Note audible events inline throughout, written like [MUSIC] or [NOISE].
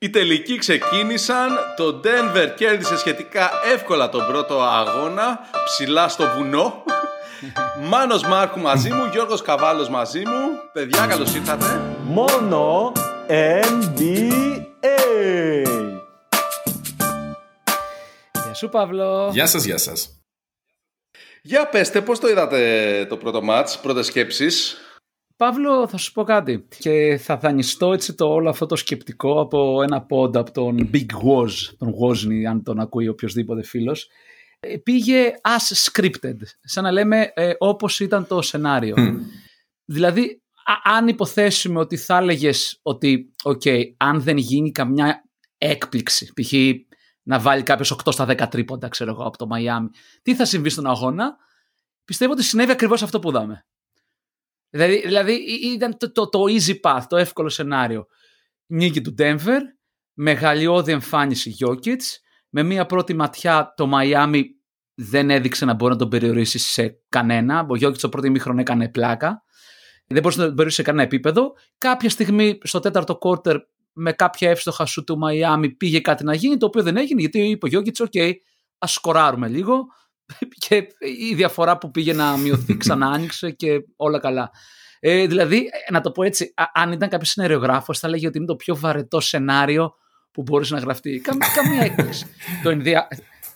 Οι τελικοί ξεκίνησαν, το Denver κέρδισε σχετικά εύκολα τον πρώτο αγώνα, ψηλά στο βουνό. [LAUGHS] Μάνος Μάρκου μαζί μου, Γιώργος Καβάλος μαζί μου. Παιδιά, καλώς ήρθατε. Μόνο NBA. Γεια σου Παύλο. Γεια σας, γεια σας. Για πέστε, πώς το είδατε το πρώτο μάτς, πρώτες σκέψεις; Παύλο, θα σου πω κάτι και θα δανειστώ έτσι το όλο αυτό το σκεπτικό από ένα πόντ από τον Big Woz, τον Wozni, αν τον ακούει οποιοδήποτε φίλος. Ε, πήγε as scripted, σαν να λέμε ε, όπως ήταν το σενάριο. Δηλαδή, αν υποθέσουμε ότι θα έλεγες ότι, ok, αν δεν γίνει καμιά έκπληξη, π.χ. να βάλει κάποιος 8 στα 10 τρίποντα, ξέρω εγώ, από το Μαϊάμι, τι θα συμβεί στον αγώνα, πιστεύω ότι συνέβη ακριβώς αυτό που είδαμε. Δηλαδή, δηλαδή ήταν το, το, το easy path, το εύκολο σενάριο. Νίκη του Denver, μεγαλειώδη εμφάνιση Jokic, με μία πρώτη ματιά το Miami δεν έδειξε να μπορεί να τον περιορίσει σε κανένα. Ο Jokic το πρώτο ημίχρονο έκανε πλάκα. Δεν μπορούσε να τον περιορίσει σε κανένα επίπεδο. Κάποια στιγμή στο τέταρτο quarter με κάποια εύστοχα σου του Miami πήγε κάτι να γίνει, το οποίο δεν έγινε γιατί είπε ο Jokic, ok, ας σκοράρουμε λίγο, [LAUGHS] και η διαφορά που πήγε να μειωθεί [LAUGHS] ξανά άνοιξε και όλα καλά. Ε, δηλαδή, να το πω έτσι, αν ήταν κάποιος σενεριογράφος, θα έλεγε ότι είναι το πιο βαρετό σενάριο που μπορούσε να γραφτεί. καμία έκπληξη. [LAUGHS] το, ενδια...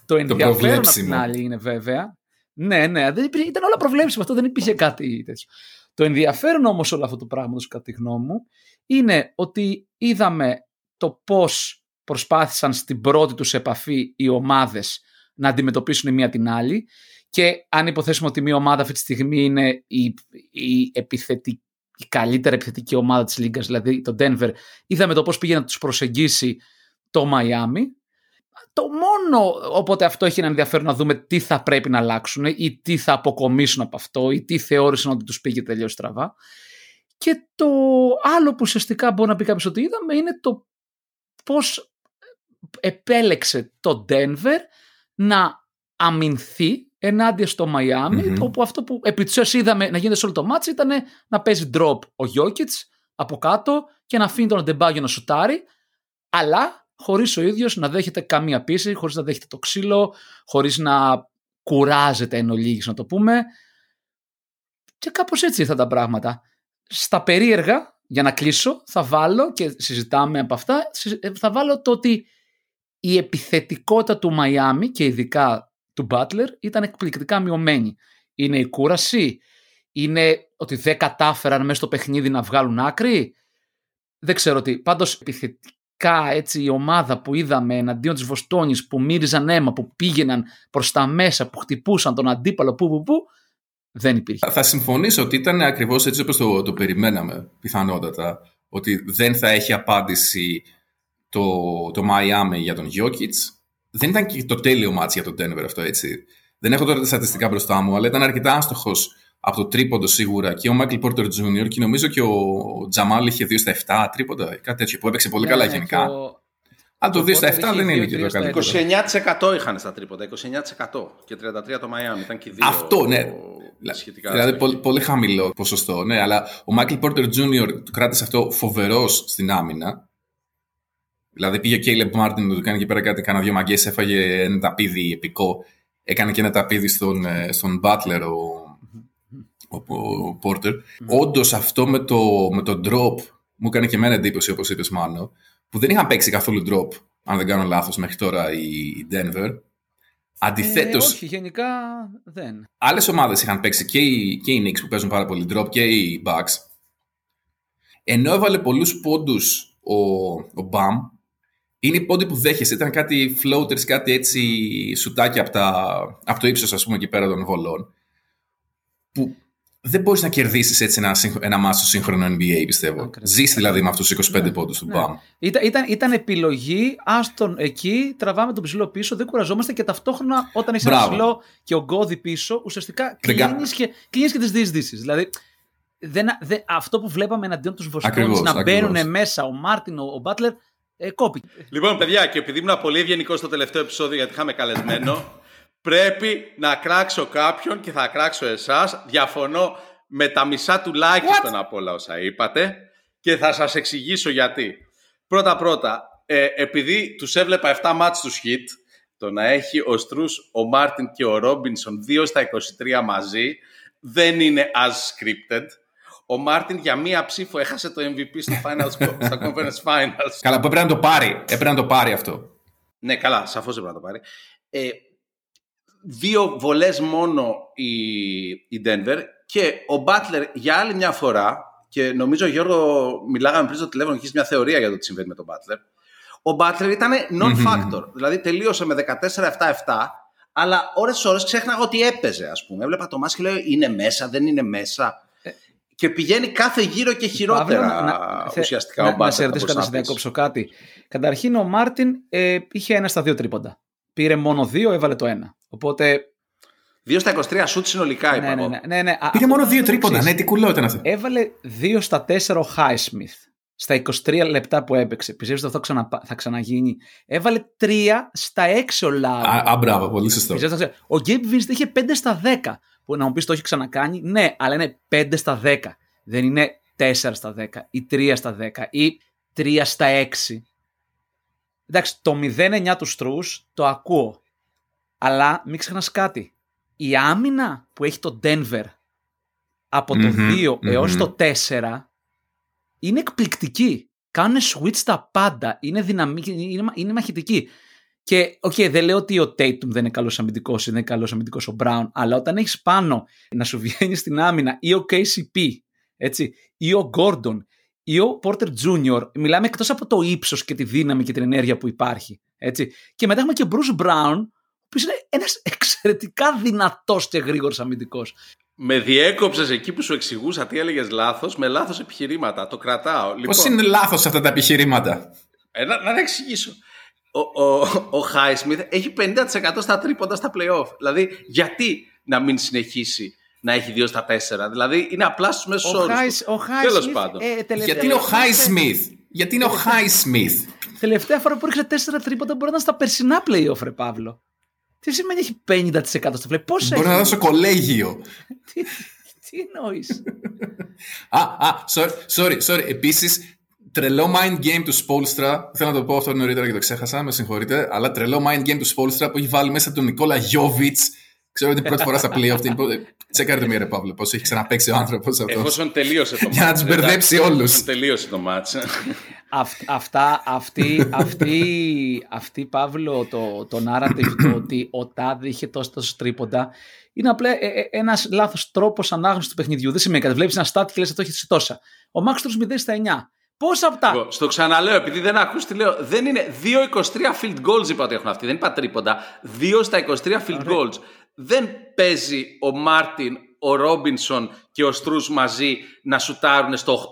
το ενδιαφέρον απ' την άλλη είναι βέβαια. Ναι, ναι, δεν υπήρχε, ήταν όλα προβλέψιμα. Αυτό δεν υπήρχε κάτι τέτοιο. Το ενδιαφέρον όμως όλο αυτό το πράγμα, κατά τη γνώμη μου, είναι ότι είδαμε το πώς προσπάθησαν στην πρώτη τους επαφή οι ομάδες να αντιμετωπίσουν η μία την άλλη. Και αν υποθέσουμε ότι μια ομάδα αυτή τη στιγμή είναι η, η, επιθετική, η καλύτερη επιθετική ομάδα της Λίγκας, δηλαδή το Denver, είδαμε το πώς πήγε να τους προσεγγίσει το Miami. Το μόνο, οπότε αυτό έχει ένα ενδιαφέρον να δούμε τι θα πρέπει να αλλάξουν ή τι θα αποκομίσουν από αυτό ή τι θεώρησαν ότι τους πήγε τελείως στραβά. Και το άλλο που ουσιαστικά μπορεί να πει κάποιος ότι είδαμε είναι το πώς επέλεξε το Denver να αμυνθεί ενάντια στο μαιαμι όπου αυτό που επί της είδαμε να γίνεται σε όλο το μάτς ήταν να παίζει drop ο Γιώκητς από κάτω και να αφήνει τον Αντεμπάγιο να σουτάρει, αλλά χωρίς ο ίδιος να δέχεται καμία πίεση, χωρίς να δέχεται το ξύλο, χωρίς να κουράζεται εν ολίγης να το πούμε. Και κάπως έτσι ήρθαν τα πράγματα. Στα περίεργα, για να κλείσω, θα βάλω και συζητάμε από αυτά, θα βάλω το ότι η επιθετικότητα του Μαϊάμι και ειδικά του Μπάτλερ ήταν εκπληκτικά μειωμένη. Είναι η κούραση, είναι ότι δεν κατάφεραν μέσα στο παιχνίδι να βγάλουν άκρη; Δεν ξέρω τι. Πάντως επιθετικά έτσι η ομάδα που είδαμε εναντίον της Βοστόνης που μύριζαν αίμα, που πήγαιναν προς τα μέσα, που χτυπούσαν τον αντίπαλο που που που, δεν υπήρχε. Θα συμφωνήσω ότι ήταν ακριβώς έτσι όπως το, το περιμέναμε πιθανότατα. Ότι δεν θα έχει απάντηση το, το Miami για τον Jokic. Δεν ήταν και το τέλειο μάτς για τον Denver αυτό έτσι. Δεν έχω τώρα τα στατιστικά μπροστά μου, αλλά ήταν αρκετά άστοχος από το τρίποντο σίγουρα και ο Michael Porter Jr. και νομίζω και ο Τζαμάλ είχε 2 στα 7 τρίποντα, κάτι τέτοιο που έπαιξε πολύ ναι, καλά ναι, γενικά. Το... Αλλά το 2 στα 7 δεν είναι και το καλύτερο. 29% είχαν στα τρίποντα, 29% και 33% το Miami. Ήταν και δύο. Αυτό, ναι. Σχετικά δηλαδή πολύ, πολύ, χαμηλό ποσοστό, ναι. Αλλά ο Michael Porter Jr. το κράτησε αυτό φοβερός στην άμυνα. Δηλαδή πήγε ο Κέιλεμ Μάρτιν να του κάνει και πέρα κάτι, κάνα δύο μαγκές, έφαγε ένα ταπίδι επικό. Έκανε και ένα ταπίδι στον, ε, στον Butler ο, ο, ο Porter. Mm. Όντως αυτό με το, με το drop μου έκανε και εμένα εντύπωση, όπως είπες Μάνο, που δεν είχαν παίξει καθόλου drop, αν δεν κάνω λάθος, μέχρι τώρα η Denver. Αντιθέτω. Ε, όχι, γενικά δεν. Άλλες ομάδες είχαν παίξει και οι, και οι Knicks που παίζουν πάρα πολύ drop και οι Bucks. Ενώ έβαλε πολλούς πόντους ο, ο Bam, είναι οι πόντι που δέχεσαι. Ήταν κάτι floaters, κάτι έτσι σουτάκια από, τα, από το ύψος, ας πούμε, εκεί πέρα των βολών. Που δεν μπορείς να κερδίσεις έτσι ένα, ένα μάσο σύγχρονο NBA, πιστεύω. Ζήσει δηλαδή με αυτούς τους 25 ναι. πόντους του ναι. Ήταν, ήταν, ήταν επιλογή, άστον εκεί, τραβάμε τον ψηλό πίσω, δεν κουραζόμαστε και ταυτόχρονα όταν είσαι ψηλό και ο Γκώδη πίσω, ουσιαστικά κλείνεις και, κλείνεις και τις διεισδύσεις. Δηλαδή, δεν, δεν, αυτό που βλέπαμε εναντίον τους Βοσκόνη να μπαίνουν μέσα ο Μάρτιν, ο, ο Μπάτλερ, ε, κόπη. Λοιπόν, παιδιά, και επειδή ήμουν πολύ ευγενικός στο τελευταίο επεισόδιο γιατί είχαμε καλεσμένο, πρέπει να κράξω κάποιον και θα κράξω εσάς. Διαφωνώ με τα μισά τουλάχιστον από όλα όσα είπατε και θα σας εξηγήσω γιατί. Πρώτα-πρώτα, Ε, επειδή τους έβλεπα 7 ματς τους Heat, το να έχει ο Στρους, ο Μάρτιν και ο Ρόμπινσον 2 στα 23 μαζί, δεν είναι as scripted. Ο Μάρτιν για μία ψήφο έχασε το MVP στο finals, [LAUGHS] στα Conference Finals. Καλά, που έπρεπε να το πάρει. Έπρεπε να το πάρει αυτό. Ναι, καλά, σαφώς έπρεπε να το πάρει. Ε, δύο βολές μόνο η, η Denver και ο Butler για άλλη μια φορά και νομίζω Γιώργο μιλάγαμε πριν στο τηλέφωνο και μια θεωρία για το τι συμβαίνει με τον Butler. Ο Butler ήταν non-factor, [LAUGHS] δηλαδή τελείωσε με 14-7-7 αλλά ώρες ώρες ξέχναγα ότι έπαιζε ας πούμε. Έβλεπα το μάσκι και λέω είναι μέσα, δεν είναι μέσα. Ε, και πηγαίνει κάθε γύρο και χειρότερα να, ουσιαστικά να, ο Butler. Να σε ρωτήσω κάτι, να διακόψω κάτι. Καταρχήν ο Μάρτιν ε, είχε ένα στα δύο τρίποντα. Πήρε μόνο δύο, έβαλε το ένα. Οπότε 2 στα 23 σουτ συνολικά, είπα ναι, ναι, ναι, ναι. Πήγε μόνο δύο τρίποντα. Ναι, τι κουλό ήταν αυτό. Έβαλε 2 στα 4 ο Highsmith στα 23 λεπτά που έπαιξε. Πιστεύω ότι αυτό ξανα, θα ξαναγίνει; Έβαλε 3 στα 6 ο Λάουρι. Α, μπράβο, πολύ σωστό. Ο Gabe Vincent είχε 5 στα 10. Που να μου πεις το έχει ξανακάνει. Ναι, αλλά είναι 5 στα 10. Δεν είναι 4 στα 10 ή 3 στα 10 ή 3 στα 6. Εντάξει, το 0-9 του Στρους το ακούω. Αλλά μην ξεχνάς κάτι. Η άμυνα που έχει το Denver από το 2 έως το 4 είναι εκπληκτική. Κάνουν switch τα πάντα. Είναι, δυναμική, είναι, είναι μαχητική. Και, οκ, okay, δεν λέω ότι ο Tatum δεν είναι καλός αμυντικός, είναι καλός αμυντικός ο Brown, αλλά όταν έχεις πάνω να σου βγαίνει στην άμυνα ή ο KCP, έτσι, ή ο Gordon, ή ο Porter Jr., μιλάμε εκτός από το ύψος και τη δύναμη και την ενέργεια που υπάρχει. Έτσι. Και μετά έχουμε και ο Bruce Brown, ο οποίος είναι ένας [LAUGHS] εξαιρετικά δυνατός και γρήγορος αμυντικός. Με διέκοψες εκεί που σου εξηγούσα τι έλεγες λάθος, με λάθος επιχειρήματα. Το κρατάω. Λοιπόν, Πώ είναι λάθος αυτά τα επιχειρήματα; Ε, να, να τα εξηγήσω. Ο, ο, ο Χάισμιθ έχει 50% στα τρίποντα στα playoff. Δηλαδή, γιατί να μην συνεχίσει να έχει 2 στα 4. Δηλαδή, είναι απλά στους μέσους όρους. Τέλος πάντων. Ε, Γιατί είναι ο Χάισμιθ. Γιατί είναι ο Χάισμιθ. Τελευταία φορά που ρίξε 4 τρίποντα μπορεί να ήταν στα περσινά playoff, ρε Παύλο. Τι σημαίνει έχει 50% στο play. Πώς έχει. Μπορεί να δώσω κολέγιο. τι, τι εννοείς; α, α, sorry, sorry, sorry. Επίσης, τρελό mind game του Spolstra. Θέλω να το πω αυτό νωρίτερα και το ξέχασα, με συγχωρείτε. Αλλά τρελό mind game του Spolstra που έχει βάλει μέσα τον Νικόλα Γιώβιτς. Ξέρω ότι είναι πρώτη φορά στα playoff. Τσέκαρε το μία, Παύλο, πώς έχει ξαναπέξει ο άνθρωπος αυτός. Εφόσον τελείωσε το μάτσο. [LAUGHS] Για να τους μπερδέψει όλους. τελείωσε το μάτσο. Αυτά, αυτή, αυτή, αυτή, Παύλο, το, το narrative το ότι ο Τάδε είχε τόσο, τόσο τρίποντα είναι απλά ε, ε, ένας λάθος τρόπος ανάγνωσης του παιχνιδιού. Δεν σημαίνει κάτι. Βλέπεις ένα στάτη και λες: Αυτό έχεις σε τόσα. Ο Μάξ 0 στα 9. Πόσα από τα. Στο ξαναλέω, επειδή δεν ακούς τι λέω. Δεν είναι 2-23 field goals είπα ότι έχουν αυτοί. Δεν είπα τρίποντα. 2 στα 23 field goals. Δεν παίζει ο Μάρτιν, ο Ρόμπινσον και ο Στρούς μαζί να σουτάρουν στο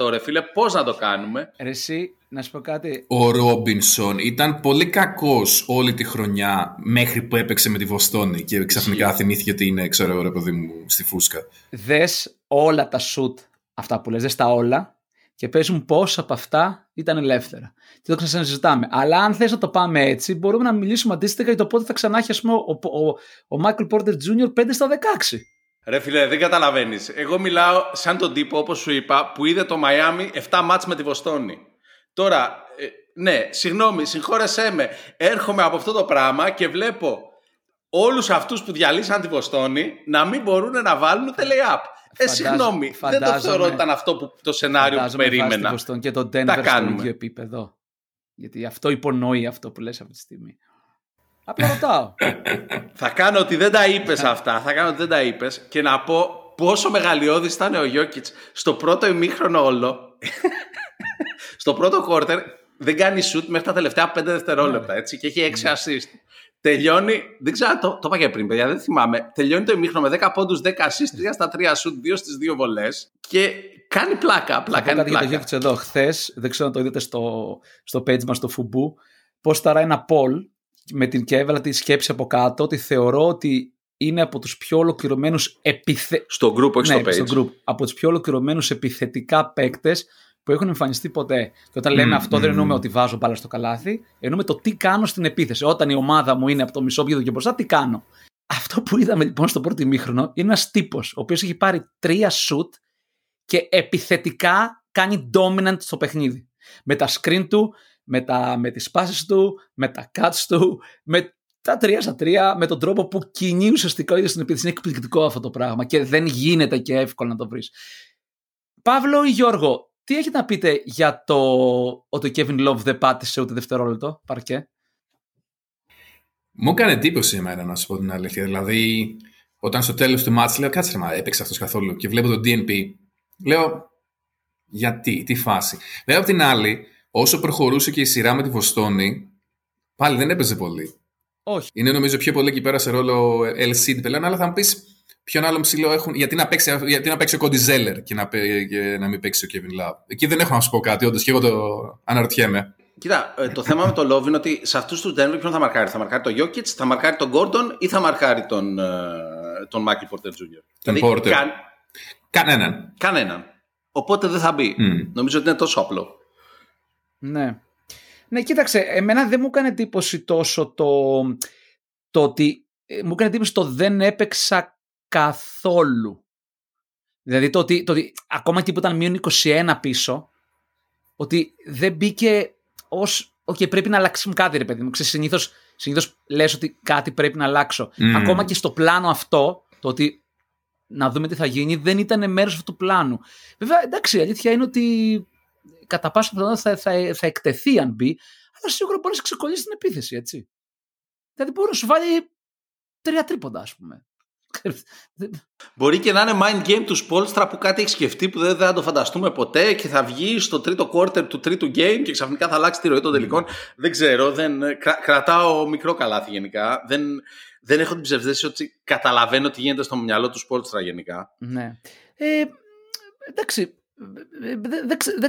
8% ρε φίλε. Πώς να το κάνουμε; Ρε εσύ, να σου πω κάτι. Ο Ρόμπινσον ήταν πολύ κακός όλη τη χρονιά μέχρι που έπαιξε με τη Βοστόνη και ξαφνικά θυμήθηκε ότι είναι, ξέρω ρε παιδί μου, στη φούσκα. Δες όλα τα σουτ αυτά που λες, δες τα όλα και παίζουν πόσα από αυτά ήταν ελεύθερα. Και το ξανασυζητάμε. Αλλά αν θες να το πάμε έτσι, μπορούμε να μιλήσουμε αντίστοιχα για το πότε θα ξανά έχει ο, ο, ο, Michael Porter Jr. 5 στα 16. Ρε φίλε, δεν καταλαβαίνεις. Εγώ μιλάω σαν τον τύπο, όπως σου είπα, που είδε το Μαϊάμι 7 μάτς με τη Βοστόνη. Τώρα, ε, ναι, συγγνώμη, συγχώρεσέ με. Έρχομαι από αυτό το πράγμα και βλέπω όλους αυτούς που διαλύσαν τη Βοστόνη να μην μπορούν να βάλουν το lay-up. Ε, συγγνώμη, δεν το θεωρώ ότι ήταν αυτό που, το σενάριο που περίμενα. και το Denver στο ίδιο επίπεδο. Γιατί αυτό υπονοεί αυτό που λες αυτή τη στιγμή. Απλά ρωτάω. [LAUGHS] θα κάνω ότι δεν τα είπες αυτά. Θα κάνω ότι δεν τα είπες και να πω πόσο μεγαλειώδης ήταν ο Γιώκητς στο πρώτο ημίχρονο όλο. [LAUGHS] στο πρώτο quarter δεν κάνει shoot μέχρι τα τελευταία 5 δευτερόλεπτα έτσι, και έχει 6 assist. Τελειώνει, δεν ξέρω, το, το είπα και πριν, παιδιά, δεν θυμάμαι. Τελειώνει το ημίχρονο με 10 πόντους, 10 assist, 3 στα 3 shoot, 2 στις 2 βολές και κάνει πλάκα. Απλά κάνει πλάκα. Για το εδώ, χθες, δεν ξέρω αν το είδατε στο, στο page μας στο Φουμπού, πώς ταρά ένα poll με την και έβαλα τη σκέψη από κάτω ότι θεωρώ ότι είναι από τους πιο ολοκληρωμένους επιθε... Στο group, όχι ναι, στο page. Στο group, από τους πιο ολοκληρωμένους επιθετικά παίκτες που έχουν εμφανιστεί ποτέ. Και όταν λέμε αυτό δεν εννοούμε ότι βάζω μπάλα στο καλάθι, εννοούμε το τι κάνω στην επίθεση. Όταν η ομάδα μου είναι από το μισό βίδο και μπροστά, τι κάνω. Αυτό που είδαμε λοιπόν στο πρώτο ημίχρονο είναι ένας τύπος ο οποίος έχει πάρει τρία σουτ και επιθετικά κάνει dominant στο παιχνίδι. Με τα screen του, με, τα, με τις πάσεις του, με τα cuts του, με τα τρία στα τρία, με τον τρόπο που κινεί ουσιαστικά ο ίδιος στην επίθεση. Είναι εκπληκτικό αυτό το πράγμα και δεν γίνεται και εύκολο να το βρεις. Παύλο ή Γιώργο, τι έχετε να πείτε για το ότι ο Kevin Love δεν πάτησε ούτε δευτερόλεπτο, παρκέ; Μου έκανε εντύπωση εμένα να σου πω την αλήθεια. Δηλαδή, όταν στο τέλος του μάτς λέω κάτσε μα έπαιξε αυτός καθόλου και βλέπω το DNP, λέω γιατί, τι φάση. Βέβαια από την άλλη, όσο προχωρούσε και η σειρά με τη Βοστόνη, πάλι δεν έπαιζε πολύ. Όχι. Είναι νομίζω πιο πολύ εκεί πέρα σε ρόλο LC πλέον, αλλά θα μου πεις ποιον άλλο ψηλό έχουν. Γιατί να παίξει, γιατί να παίξει ο Κόντι Ζέλερ και να, και να μην παίξει ο Kevin Love. Εκεί δεν έχω να σου πω κάτι, όντως και εγώ το αναρωτιέμαι. Κοίτα, ε, το θέμα με το Love είναι ότι σε αυτούς τους Denver ποιον θα μαρκάρει. Θα μαρκάρει τον Jokic, θα μαρκάρει τον Gordon ή θα μαρκάρει τον, ε, τον Michael Porter Jr. Τον δηλαδή, Porter. Κα... Κανέναν. Κανέναν. Οπότε δεν θα μπει. Mm. Νομίζω ότι είναι τόσο απλό. Ναι. Ναι, κοίταξε, εμένα δεν μου έκανε εντύπωση τόσο το, το ότι. Ε, μου έκανε εντύπωση το δεν έπαιξα καθόλου. Δηλαδή το ότι, το ότι ακόμα και που ήταν μείον 21 πίσω, ότι δεν μπήκε ως. Οκ, πρέπει να αλλάξουμε κάτι, ρε παιδί μου. Συνήθως συνήθως λες ότι κάτι πρέπει να αλλάξω. Ακόμα και στο πλάνο αυτό, το ότι να δούμε τι θα γίνει, δεν ήταν μέρος αυτού του πλάνου. Βέβαια, εντάξει, η αλήθεια είναι ότι κατά πάσα πιθανότητα θα, θα, θα εκτεθεί αν μπει, αλλά σίγουρα μπορείς να ξεκολλήσεις την επίθεση, έτσι. Δηλαδή μπορεί να σου βάλει τρία τρίποντα, ας πούμε. Μπορεί και να είναι mind game του Spolstra που κάτι έχει σκεφτεί που δεν θα το φανταστούμε ποτέ και θα βγει στο τρίτο quarter του τρίτου game και ξαφνικά θα αλλάξει τη ροή των τελικών. Δεν ξέρω, δεν, κρατάω μικρό καλάθι γενικά. Δεν, δεν έχω την ψευδαίσθηση ότι καταλαβαίνω τι γίνεται στο μυαλό του Spolstra γενικά. Ναι. Ε, εντάξει, δεν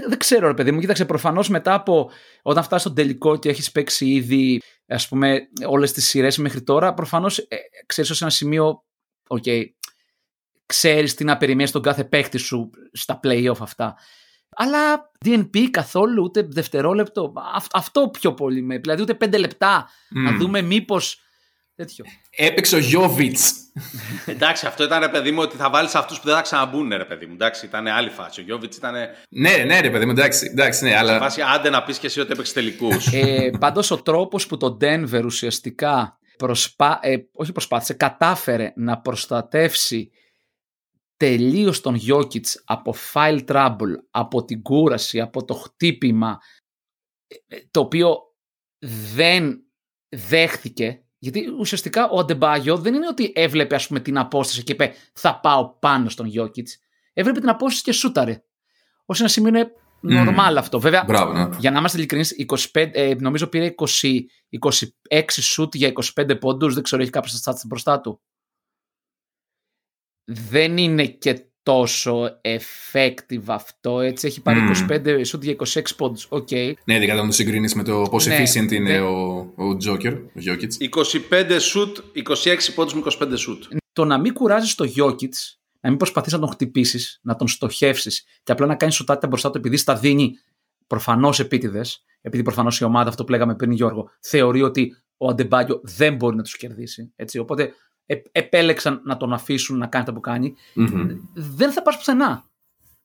δε, ξέρω ρε παιδί μου, κοίταξε προφανώς μετά από όταν φτάσει στο τελικό και έχεις παίξει ήδη ας πούμε όλες τις σειρές μέχρι τώρα προφανώς ε, ξέρεις ως ένα σημείο οκ, okay, ξέρεις τι να περιμένεις τον κάθε παίκτη σου στα play-off αυτά. Αλλά DNP καθόλου ούτε δευτερόλεπτο. Αυτό πιο πολύ με. Δηλαδή ούτε πέντε λεπτά να δούμε μήπως τέτοιο. Έπαιξε ο Γιώβιτς. [LAUGHS] εντάξει, αυτό ήταν ρε παιδί μου ότι θα βάλεις αυτούς που δεν θα ξαναμπούν, ρε παιδί μου. Εντάξει, ήταν άλλη φάση. Ο Γιώβιτς ήταν. Ναι, ναι, ρε παιδί μου, εντάξει. εντάξει ναι, αλλά... φάση, άντε να πεις και εσύ ότι έπαιξε τελικούς. ε, Πάντως ο τρόπος που το Denver ουσιαστικά προσπά, ε, όχι προσπάθησε, κατάφερε να προστατεύσει τελείως τον Γιώκητς από file trouble, από την κούραση, από το χτύπημα, ε, το οποίο δεν δέχθηκε, γιατί ουσιαστικά ο Αντεμπάγιο δεν είναι ότι έβλεπε ας πούμε την απόσταση και είπε θα πάω πάνω στον Γιώκητς, έβλεπε την απόσταση και σούταρε. Ως ένα σημείο είναι Νορμάλ αυτό. Βέβαια, Μπράβο, ναι. για να είμαστε ειλικρινείς, ε, νομίζω πήρε 20, 26 σουτ για 25 πόντους. Δεν ξέρω, έχει κάποιο στα stats μπροστά του. Δεν είναι και τόσο effective αυτό. Έτσι, έχει πάρει mm. 25 σουτ για 26 πόντους. Okay. Ναι, ειδικά όταν το συγκρίνεις με το πόσο ναι, efficient είναι ο, ο Joker, ο Jokic. 25 σουτ, 26 πόντους με 25 σουτ. Το να μην κουράζεις το Jokic να μην προσπαθείς να τον χτυπήσεις, να τον στοχεύσεις και απλά να κάνεις σωτάτητα μπροστά του επειδή στα δίνει προφανώς επίτηδες, επειδή προφανώς η ομάδα, αυτό που λέγαμε πριν, Γιώργο, θεωρεί ότι ο Αντεμπάγιο δεν μπορεί να τους κερδίσει. Έτσι. Οπότε ε, επέλεξαν να τον αφήσουν να κάνει τα που κανει Δεν θα πας πουθενά.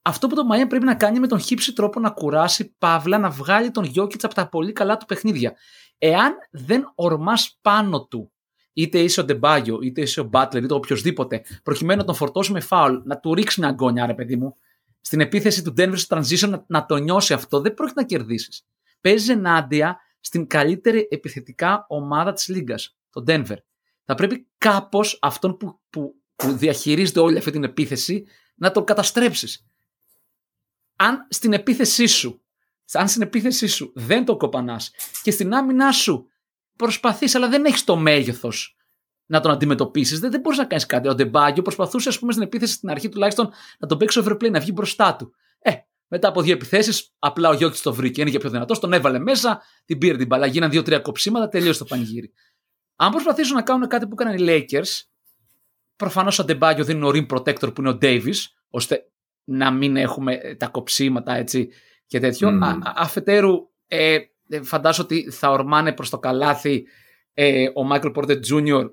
Αυτό που το Μαία πρέπει να κάνει με τον χύψη τρόπο να κουράσει, παύλα, να βγάλει τον Γιώκητς από τα πολύ καλά του παιχνίδια. Εάν δεν ορμάς πάνω του είτε είσαι ο Ντεμπάγιο, είτε είσαι ο Μπάτλερ, είτε οποιοδήποτε, προκειμένου να τον φορτώσει με φάουλ, να του ρίξει μια αγκόνια, ρε παιδί μου, στην επίθεση του Denver στο transition να, να το νιώσει αυτό, δεν πρόκειται να κερδίσεις. Παίζει ενάντια στην καλύτερη επιθετικά ομάδα της Λίγκας, το Denver. Θα πρέπει κάπως αυτόν που, που, που διαχειρίζεται όλη αυτή την επίθεση να τον καταστρέψεις. Αν στην επίθεσή σου, αν στην επίθεσή σου δεν το κοπανάς και στην άμυνά σου προσπαθείς, αλλά δεν έχεις το μέγεθος να τον αντιμετωπίσεις. Δεν, δεν μπορείς να κάνεις κάτι. Ο Ντεμπάγκιο προσπαθούσε, ας πούμε, στην επίθεση στην αρχή τουλάχιστον να τον παίξει overplay, να βγει μπροστά του. Ε, μετά από δύο επιθέσεις, απλά ο Γιώκη το βρήκε. Είναι για πιο δυνατό, τον έβαλε μέσα, την πήρε την μπαλά. Γίναν δύο-τρία κοψίματα, τελείωσε το πανηγύρι. Αν προσπαθήσουν να κάνουν κάτι που έκαναν οι Lakers, προφανώς ο Ντεμπάγκιο δίνει ο rim protector που είναι ο Davis, ώστε να μην έχουμε τα κοψίματα έτσι και τέτοιο. Mm. Α, αφετέρου, ε, ε, φαντάζομαι ότι θα ορμάνε προς το καλάθι ε, ο Michael Porter Jr.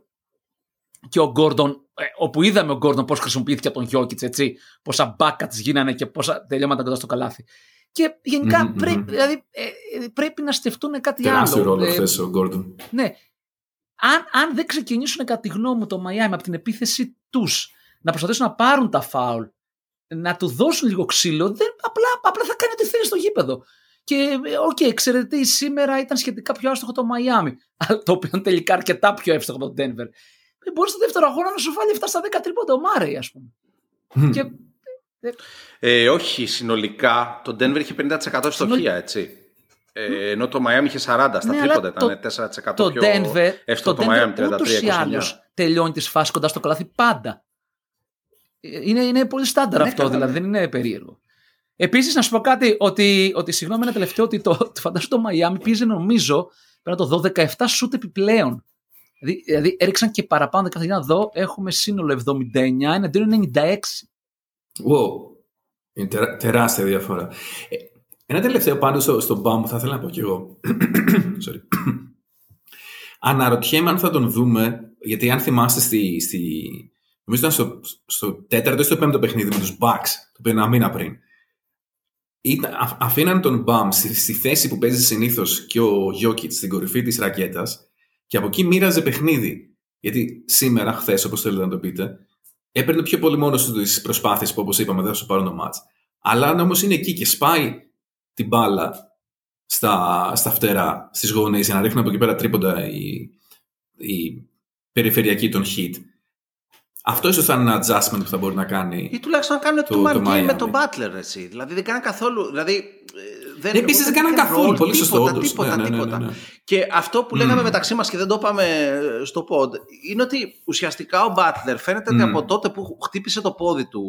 και ο Gordon, ε, όπου είδαμε ο Gordon πώς χρησιμοποιήθηκε από τον Jokic, έτσι, πόσα μπάκα γίνανε και πόσα τελειώματα κοντά στο καλάθι. Και γενικά mm-hmm. πρέπει, δηλαδή, ε, ε, πρέπει να σκεφτούν κάτι Τεράστιο άλλο. ρόλο Ε, χθες ο Γκόρντον. ναι. Αν, αν δεν ξεκινήσουν κατά τη γνώμη μου το Μαϊάμι από την επίθεση τους να προσπαθήσουν να πάρουν τα φάουλ, να του δώσουν λίγο ξύλο, δεν, απλά, απλά θα κάνει ό,τι θέλει στο γήπεδο. Και ε, οκ, okay, ξέρετε, τι, σήμερα ήταν σχετικά πιο άστοχο το Μαϊάμι, το οποίο είναι τελικά αρκετά πιο εύστοχο από το Denver. Ε, μπορείς στο δεύτερο αγώνα να σου βάλει 7 στα 10 τρίποντα ο Μάρεϊ, ας πούμε. Και, Ε, όχι, συνολικά το Denver είχε 50% ευστοχία, έτσι. Ε, ενώ το Miami είχε 40 στα Ναι, τρίποντα, αλλά ήταν 4% το πιο Denver, εύστοχο το το Miami, Denver 33-29. ούτως ή άλλως τελειώνει τη φάση κοντά στο καλάθι πάντα. Ε, Είναι, είναι πολύ στάνταρ Ναι, αυτό, καλά, δηλαδή ναι. δεν είναι περίεργο. Επίσης, να σου πω κάτι, ότι, ότι συγγνώμη ένα τελευταίο, ότι το, το φαντάζομαι το Miami πήγε νομίζω πέρα το 17 σούτ επιπλέον. Δηλαδή, δηλαδή έριξαν και παραπάνω κάθε να δω, έχουμε σύνολο 79 εναντίον 96. Wow. Είναι τερα- τεράστια διαφορά. Ε, ένα τελευταίο πάντως στο, στον Μπαμ που θα ήθελα να πω κι εγώ. [COUGHS] Sorry. [COUGHS] Αναρωτιέμαι αν θα τον δούμε, γιατί αν θυμάστε στη, στη, νομίζω ήταν στο, στο τέταρτο ή στο πέμπτο παιχνίδι με τους Bucks, το οποίο είναι ένα μήνα πριν. Ήταν, α- αφήναν τον Μπαμ στη, στη θέση που παίζει συνήθως και ο Jokic στην κορυφή της ρακέτας και από εκεί μοίραζε παιχνίδι. Γιατί σήμερα, χθες, όπως θέλετε να το πείτε, έπαιρνε πιο πολύ μόνο του τις προσπάθειες που, όπως είπαμε, δεν θα σου πάρουν το μάτς. Αλλά αν όμως είναι εκεί και σπάει την μπάλα στα, στα φτερά, στις γωνίες, για να ρίχνουν από εκεί πέρα τρίποντα η, η περιφερειακή των hit. Αυτό ίσως θα είναι ένα adjustment που θα μπορεί να κάνει. Ή τουλάχιστον να κάνουν Το- το, το man game με Miami. τον Butler, έτσι. Δηλαδή δεν κάναν καθόλου. Δηλαδή, ε, δεν, Επίσης δεν κάναν καθόλου. role, Πολύ σωστό, τίποτα, όντως. Τίποτα, Ναι, ναι, ναι, τίποτα. ναι, ναι. Και αυτό που λέγαμε Μμμ. μεταξύ μας και δεν το είπαμε ε, στο pod, είναι ότι ουσιαστικά ο Butler φαίνεται ότι Μμ. από τότε που χτύπησε το πόδι του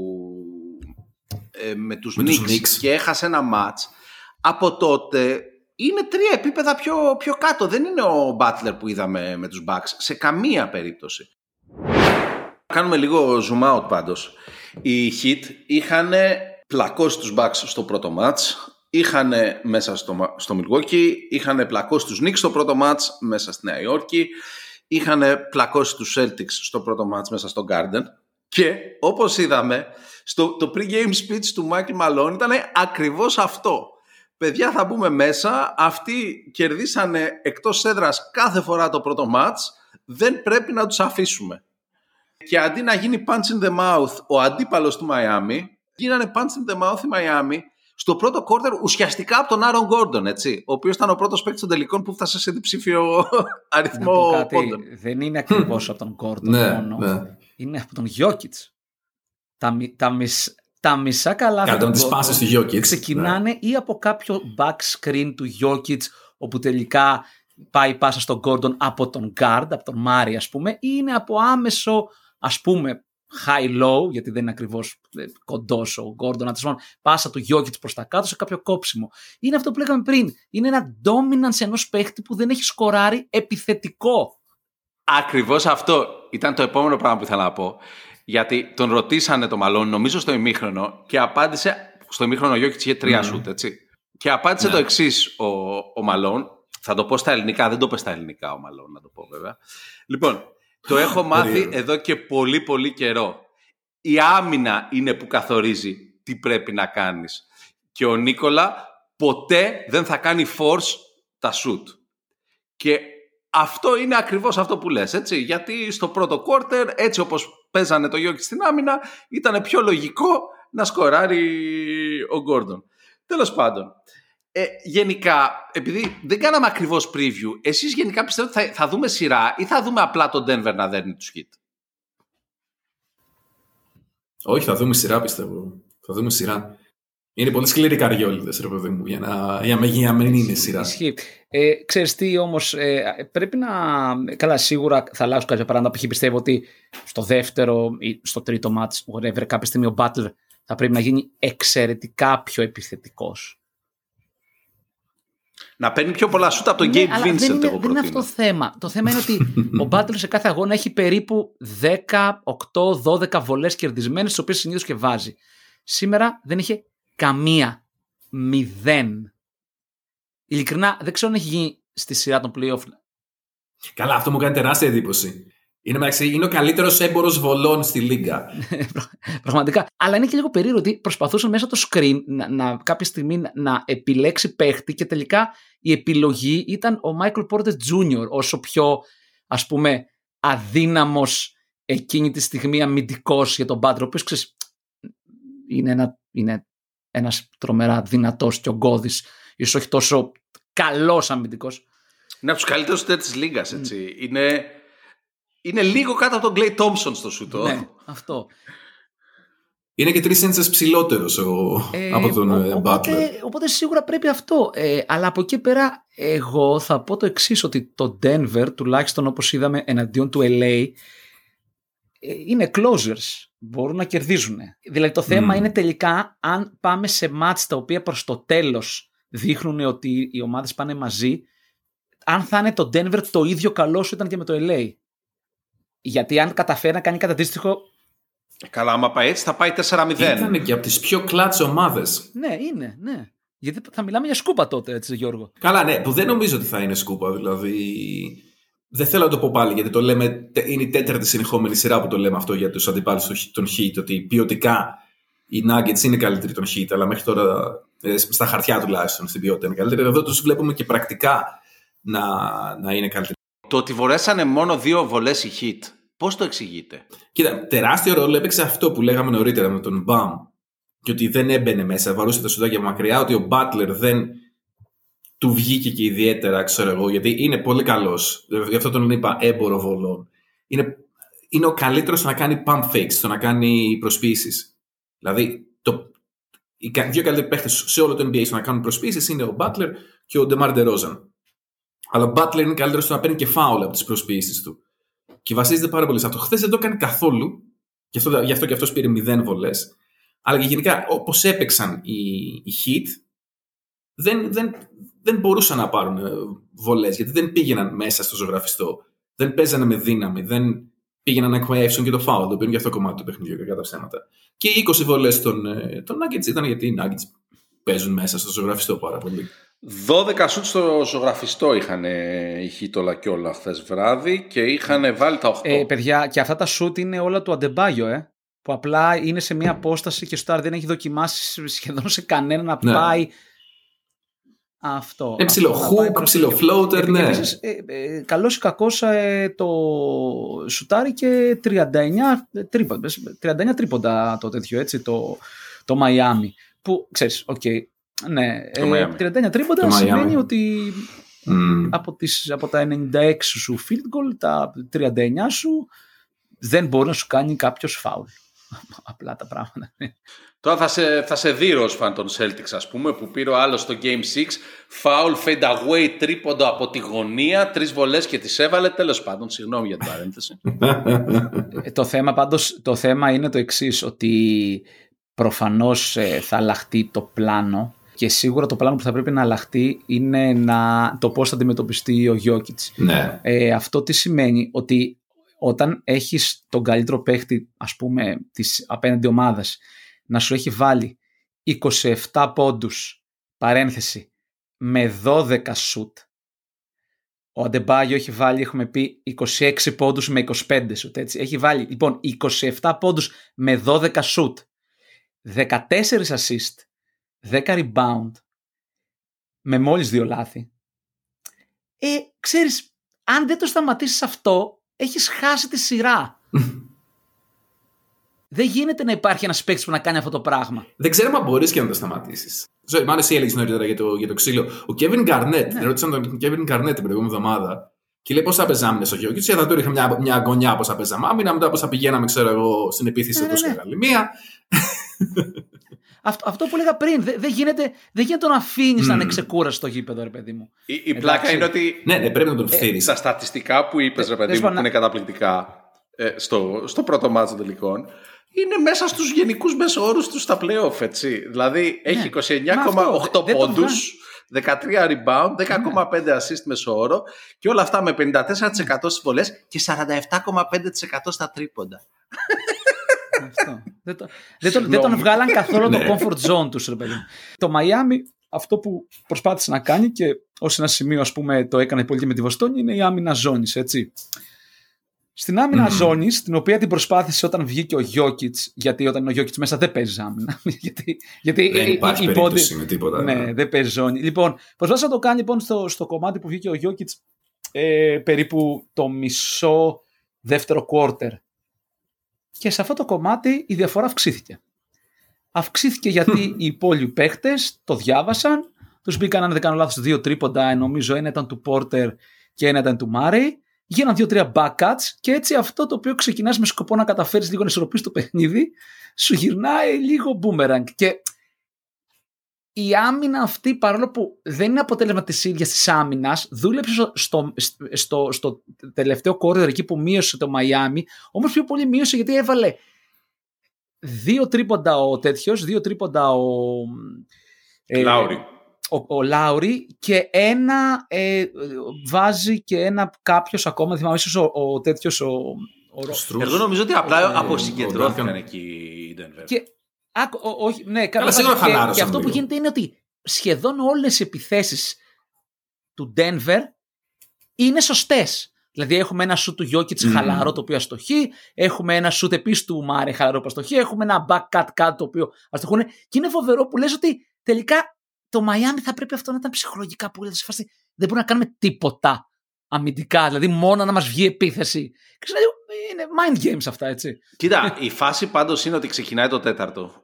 ε, με τους Με τους Knicks Knicks. και έχασε ένα match, από τότε είναι τρία επίπεδα πιο, πιο κάτω. Δεν είναι ο Butler που είδαμε με τους Bucks σε καμία περίπτωση. Κάνουμε λίγο zoom out πάντως. Οι Heat είχαν πλακώσει τους Bucks στο πρώτο match, είχαν μέσα στο, μα- στο Milwaukee, είχαν πλακώσει τους Knicks στο πρώτο match μέσα στη Νέα Υόρκη, είχαν πλακώσει τους Celtics στο πρώτο match μέσα στο Garden και όπως είδαμε στο, το pre-game speech του Michael Malone ήταν ακριβώς αυτό. Παιδιά θα μπούμε μέσα, αυτοί κερδίσανε εκτός έδρας κάθε φορά το πρώτο match, δεν πρέπει να τους αφήσουμε και αντί να γίνει punch in the mouth ο αντίπαλος του Miami, γίνανε punch in the mouth η Miami στο πρώτο quarter ουσιαστικά από τον Άρον Gordon, έτσι, ο οποίος ήταν ο πρώτος παίκτης των τελικών που φτάσε σε διψήφιο [LAUGHS] Να πω αριθμό κάτι, πόντων. δεν είναι ακριβώς από τον Gordon Ναι, μόνο. ναι. Είναι από τον Jokic. Τα, μι- τα, μισ- τα μισά καλά Κατά τις πάσει του Jokic. ξεκινάνε ή από κάποιο back screen του Jokic όπου τελικά πάει πάσα στον Gordon από τον guard, από τον Μάρι ας πούμε ή είναι από άμεσο ας πούμε high-low γιατί δεν είναι ακριβώς ε, κοντός ο Gordon αλλά τέλος πάντων, πάσα του Jokic προς τα κάτω σε κάποιο κόψιμο. Είναι αυτό που λέγαμε πριν. Είναι ένα dominance ενός παίχτη που δεν έχει σκοράρει επιθετικό. Ακριβώς αυτό ήταν το επόμενο πράγμα που ήθελα να πω. Γιατί τον ρωτήσανε το μαλόν, νομίζω στο ημίχρονο, και απάντησε. Στο ημίχρονο ο Γιώκητς είχε τρία σουτ, έτσι. Και απάντησε Ναι. το εξής ο, ο Μαλόν. Θα το πω στα ελληνικά, δεν το είπε στα ελληνικά ο Μαλόν, να το πω βέβαια. Λοιπόν, το έχω μάθει Περίεργο. εδώ και πολύ πολύ καιρό. Η άμυνα είναι που καθορίζει τι πρέπει να κάνεις. Και ο Νίκολα ποτέ δεν θα κάνει force τα shoot. Και αυτό είναι ακριβώς αυτό που λες, έτσι. Γιατί στο πρώτο quarter, έτσι όπως παίζανε το Γιώκη στην άμυνα, ήταν πιο λογικό να σκοράρει ο Γκόρντον. Τέλος πάντων, ε, γενικά, επειδή δεν κάναμε ακριβώς preview, εσείς γενικά πιστεύετε ότι θα, θα δούμε σειρά ή θα δούμε απλά τον Denver να δέρνει τους hit. Όχι, θα δούμε σειρά πιστεύω. Θα δούμε σειρά. Είναι πολύ σκληροί καριόλιδε, ρε παιδί μου, για να, για να, για να μην είναι σειρά. Ισχύει. Ε, ξέρεις τι όμως, ε, πρέπει να... Καλά, σίγουρα θα αλλάξουν κάποια πράγματα. Π.χ. πιστεύω ότι στο δεύτερο ή στο τρίτο μάτς, whatever, κάποια στιγμή ο Butler θα πρέπει να γίνει εξαιρετικά πιο επιθετικός. Να παίρνει πιο πολλά σούτα από τον Ναι, Gabe αλλά Vincent, δεν είναι, εγώ δεν είναι αυτό προτείνω. το θέμα. Το θέμα είναι ότι [LAUGHS] ο Butler σε κάθε αγώνα έχει περίπου 10, 8, 12 βολές κερδισμένες, τις οποίες συνήθως και βάζει. Σήμερα δεν είχε καμία. Μηδέν. Ειλικρινά, δεν ξέρω αν έχει γίνει στη σειρά των playoff Καλά, αυτό μου κάνει τεράστια εντύπωση. Είναι, μεταξύ, είναι ο καλύτερος έμπορος βολών στη Λίγκα. [LAUGHS] Πραγματικά. Αλλά είναι και λίγο περίεργο ότι προσπαθούσαν μέσα το screen να, να, κάποια στιγμή να επιλέξει παίχτη και τελικά η επιλογή ήταν ο Michael Porter Jr. όσο πιο ας πούμε αδύναμος εκείνη τη στιγμή αμυντικός για τον Butler, ο οποίος είναι, ένα, είναι ένας τρομερά δυνατός και ογκώδης, ίσως όχι τόσο καλός αμυντικός. Είναι από τους καλύτερους της Λίγκας, έτσι. Είναι είναι λίγο κάτω από τον Κλέι Τόμψον στο σουτό. Ναι, αυτό. Είναι και τρεις έντσες ψηλότερος ε, από τον ο, ε, οπότε, Οπότε σίγουρα πρέπει αυτό. Ε, αλλά από εκεί πέρα, εγώ θα πω το εξής, ότι το Denver, τουλάχιστον όπως είδαμε εναντίον του LA, ε, είναι closers. Μπορούν να κερδίζουν. Δηλαδή το θέμα είναι τελικά αν πάμε σε μάτς τα οποία προς το τέλος δείχνουν ότι οι ομάδες πάνε μαζί, αν θα είναι το Denver το ίδιο καλό σου ήταν και με το LA. Γιατί αν καταφέρει να κάνει κάτι αντίστοιχο. Καλά, άμα πάει έτσι θα πάει 4-0. Ήταν και από τις πιο κλάτσε ομάδες. Ναι, είναι, ναι. Γιατί θα μιλάμε για σκούπα τότε, έτσι, Γιώργο. Καλά, ναι, που δεν νομίζω ότι θα είναι σκούπα. Δηλαδή. Δεν θέλω να το πω πάλι, γιατί το λέμε, είναι η τέταρτη συνεχόμενη σειρά που το λέμε αυτό για τους αντιπάλους των Heat, ότι ποιοτικά οι Nuggets είναι καλύτεροι των Heat, αλλά μέχρι τώρα, ε, στα χαρτιά τουλάχιστον, στην ποιότητα είναι καλύτεροι. Εδώ τους βλέπουμε και πρακτικά να, να είναι καλύτεροι. Το ότι βορέσανε μόνο δύο βολές οι hit, πώς το εξηγείτε; Κοίτα, τεράστιο ρόλο έπαιξε αυτό που λέγαμε νωρίτερα με τον Μπαμ. Και ότι δεν έμπαινε μέσα, βαρούσε τα σουδάκια μακριά, ότι ο Μπάτλερ δεν του βγήκε και ιδιαίτερα, ξέρω εγώ, γιατί είναι πολύ καλός. Γι' αυτό τον είπα έμπορο βολών. Είναι, είναι ο καλύτερος στο να κάνει pump fakes, στο να κάνει προσπίσεις. Δηλαδή, το, οι δύο καλύτεροι παίχτες σε όλο το NBA στο να κάνουν προσπίσεις είναι ο Butler και ο Ντεμάρ Ντερόζαν. Αλλά ο Butler είναι καλύτερος στο να παίρνει και φάουλ από τις προσποιήσει του. Και βασίζεται πάρα πολύ σε αυτό. Χθες δεν το έκανε καθόλου. Γι' αυτό, γι αυτό και αυτός πήρε μηδέν βολές. Αλλά και γενικά, όπως έπαιξαν οι, οι hit, δεν, δεν, δεν μπορούσαν να πάρουν ε, βολές. Γιατί δεν πήγαιναν μέσα στο ζωγραφιστό. Δεν παίζανε με δύναμη. Δεν πήγαιναν να εκμεταλλεύσουν και το φάουλ. Το πήραν για αυτό το κομμάτι του παιχνιδιού κατά ψέματα. Και οι 20 βολές των, ε, των Nuggets ήταν γιατί οι Nuggets παίζουν μέσα στο ζωγραφιστό πάρα πολύ. 12 σουτ στο ζωγραφιστό είχαν οι Χίτολα και όλα χθες βράδυ και είχαν βάλει τα 8. Ε, παιδιά, και αυτά τα σουτ είναι όλα του Αντεμπάγιο, ε. Που απλά είναι σε μια απόσταση και ο Σταρ δεν έχει δοκιμάσει σχεδόν σε κανένα να ναι. πάει. Αυτό. Είναι ψηλό hook, ψηλό floater, ναι. Επίσης, ε, ε, καλώς ή κακός ε, το σουτάρει και 39 τρίποντα, 39 τρίποντα το τέτοιο, έτσι, το, το Miami. Που, ξέρεις, οκ, okay, ναι, ε, 39 τρίποντα σημαίνει ότι mm. από, τις, από τα 96 σου field goal, τα 39 σου δεν μπορεί να σου κάνει κάποιος φάουλ. [LAUGHS] Απλά τα πράγματα. Τώρα θα σε, θα σε δει φαν των Celtics ας πούμε που πήρε ο άλλος στο Game 6 Foul fade away τρίποντο από τη γωνία Τρεις βολές και τις έβαλε Τέλος πάντων συγγνώμη για την παρένθεση ε, Το θέμα πάντως το θέμα είναι το εξής Ότι προφανώς ε, θα αλλάχτεί το πλάνο και σίγουρα το πλάνο που θα πρέπει να αλλάχτεί είναι να, το πώς θα αντιμετωπιστεί ο Γιώκητς. Ναι. Ε, αυτό τι σημαίνει; Ότι όταν έχεις τον καλύτερο παίχτη ας πούμε της απέναντι ομάδας να σου έχει βάλει 27 πόντους παρένθεση με 12 σουτ ο Αντεμπάγιο έχει βάλει, έχουμε πει, 26 πόντους με 25 σουτ. Έτσι. Έχει βάλει, λοιπόν, 27 πόντους με 12 σουτ. 14 assist 10 rebound με μόλις δύο λάθη. Ε, ξέρεις, αν δεν το σταματήσεις αυτό, έχεις χάσει τη σειρά. [LAUGHS] δεν γίνεται να υπάρχει ένας παίκτης που να κάνει αυτό το πράγμα. Δεν ξέρω αν μπορείς και να το σταματήσεις. Μάλλον εσύ έλεγε νωρίτερα για το, για το ξύλο. Ο Kevin Garnett, ναι. ρώτησαν τον Kevin Garnett την προηγούμενη εβδομάδα και λέει πώς θα παίζαμε στο γιο. Και θα του είχα μια, μια γωνιά πώς θα παίζαμε άμυνα, μετά πώς θα πηγαίναμε, ξέρω εγώ, στην επίθεση ναι, του ναι. [LAUGHS] ναι. Αυτό, αυτό που έλεγα πριν, δεν, γίνεται, δεν γίνεται να αφήνεις mm. να είναι ξεκούραστο το γήπεδο, ρε παιδί μου. Η, η πλάκα είναι ότι. Ναι, ναι, πρέπει να τον φέρει. Ε, τα στατιστικά που είπες, ρε παιδί μου, που είναι καταπληκτικά ε, στο, στο πρώτο μάτσο των τελικών, είναι μέσα στους γενικούς μέσο τους στα playoff, έτσι. Δηλαδή έχει 29,8 πόντους. 13 rebound, 10,5 ναι. assist μέσο όρο και όλα αυτά με 54% στις βολές και 47,5% στα τρίποντα. Αυτό. δεν, το, δεν, το, δεν τον βγάλαν καθόλου το ναι. comfort zone τους, ρε παιδί. Το Miami αυτό που προσπάθησε να κάνει και ως ένα σημείο ας πούμε το έκανε πολύ και με τη Βοστόνη είναι η άμυνα ζώνης, έτσι. Στην άμυνα mm. ζώνης, την οποία την προσπάθησε όταν βγήκε ο Γιώκητς, γιατί όταν είναι ο Γιώκητς μέσα δεν παίζει άμυνα. [LAUGHS] γιατί, γιατί δεν υπάρχει η, περίπτωση με τίποτα. Ναι, ναι, δεν παίζει ζώνη. Λοιπόν, προσπάθησε να το κάνει λοιπόν, στο, στο κομμάτι που βγήκε ο Γιώκητς ε, περίπου το μισό δεύτερο quarter. Και σε αυτό το κομμάτι η διαφορά αυξήθηκε. Αυξήθηκε γιατί οι υπόλοιποι παίχτες το διάβασαν, τους μπήκαν, αν δεν κάνω λάθος, δύο τρίποντα. Νομίζω ένα ήταν του Πόρτερ και ένα ήταν του Μάρεϊ. Γίναν δύο-τρία backcuts και έτσι αυτό το οποίο ξεκινάς με σκοπό να καταφέρεις λίγο να ισορροπήσει το παιχνίδι, σου γυρνάει λίγο boomerang. Και η άμυνα αυτή, παρόλο που δεν είναι αποτέλεσμα της ίδιας της άμυνας, δούλεψε στο, στο, στο, τελευταίο κόρτερ εκεί που μείωσε το Μαϊάμι. Όμως πιο πολύ μείωσε γιατί έβαλε δύο τρίποντα ο τέτοιος, δύο τρίποντα ο. Ε, Λάουρι ο, ο Λάουρι και ένα ε, βάζει και ένα κάποιος ακόμα, θυμάμαι ίσως ο, ο τέτοιος ο, ο, Εγώ νομίζω ότι απλά ε, αποσυγκεντρώθηκαν εκεί οι Denver. Και, α, ο, όχι, ναι, καλά, και, και αυτό που γίνεται είναι ότι σχεδόν όλες οι επιθέσεις του Denver είναι σωστές. Δηλαδή έχουμε ένα σουτ του Γιώκητς mm. χαλαρό το οποίο αστοχεί, έχουμε ένα σουτ επίσης του Μάρε χαλαρό που αστοχεί, έχουμε ένα back cut cut το οποίο αστοχούν. Και είναι φοβερό που λες ότι τελικά το Μαϊάμι θα πρέπει αυτό να ήταν ψυχολογικά πολύ σε φάση. Δεν μπορούμε να κάνουμε τίποτα αμυντικά, δηλαδή μόνο να μας βγει επίθεση. Και είναι mind games αυτά, έτσι. Κοίτα, η φάση πάντως είναι ότι ξεκινάει το τέταρτο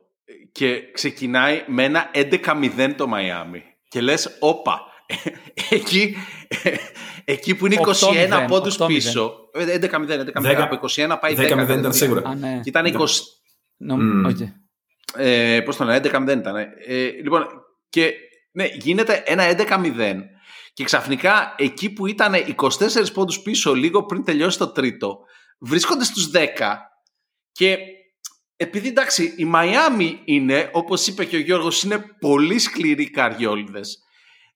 και ξεκινάει με ένα 11-0 το Μαϊάμι. Και λες, όπα, [LAUGHS] εκεί, εκεί που είναι 21 πόντους πίσω. 11-0, 11-0, από 21 πάει 10. 10-0 ήταν σίγουρα. Α, ναι. Και ήταν 20. No, okay. ε, πώς το λένε, 11-0 ήταν. Ε, λοιπόν, και ναι, γίνεται ένα 11-0 και ξαφνικά εκεί που ήταν 24 πόντους πίσω λίγο πριν τελειώσει το τρίτο βρίσκονται στους 10 και επειδή εντάξει η Μαϊάμι είναι όπως είπε και ο Γιώργος είναι πολύ σκληροί καριόλιδες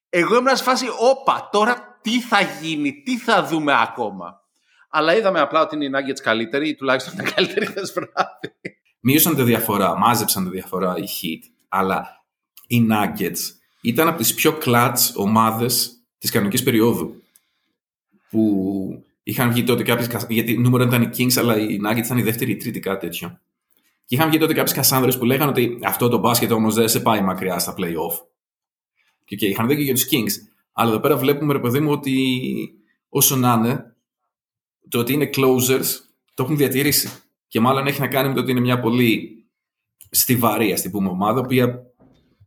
εγώ ήμουν σε φάση όπα τώρα τι θα γίνει, τι θα δούμε ακόμα αλλά είδαμε απλά ότι είναι οι Nuggets καλύτεροι ή τουλάχιστον ήταν καλύτεροι [LAUGHS] χθες βράδυ Μείωσαν τη διαφορά, μάζεψαν τη διαφορά οι Heat αλλά οι Nuggets ήταν από τις πιο clutch ομάδες της κανονικής περίοδου. Που είχαν βγει τότε κάποιες, γιατί νούμερο ήταν οι Kings, αλλά οι Nuggets ήταν η δεύτερη ή τρίτη κάτι τέτοιο. Και είχαν βγει τότε κάποιες κασάνδρες που λέγανε ότι αυτό το μπάσκετ όμως δεν σε πάει μακριά στα play-off. Και okay, είχαν δει και για τους Kings. Αλλά εδώ πέρα βλέπουμε, ρε παιδί μου, ότι όσο να είναι, το ότι είναι closers το έχουν διατηρήσει. Και μάλλον έχει να κάνει με το ότι είναι μια πολύ στιβαρή, ας πούμε, ομάδα, που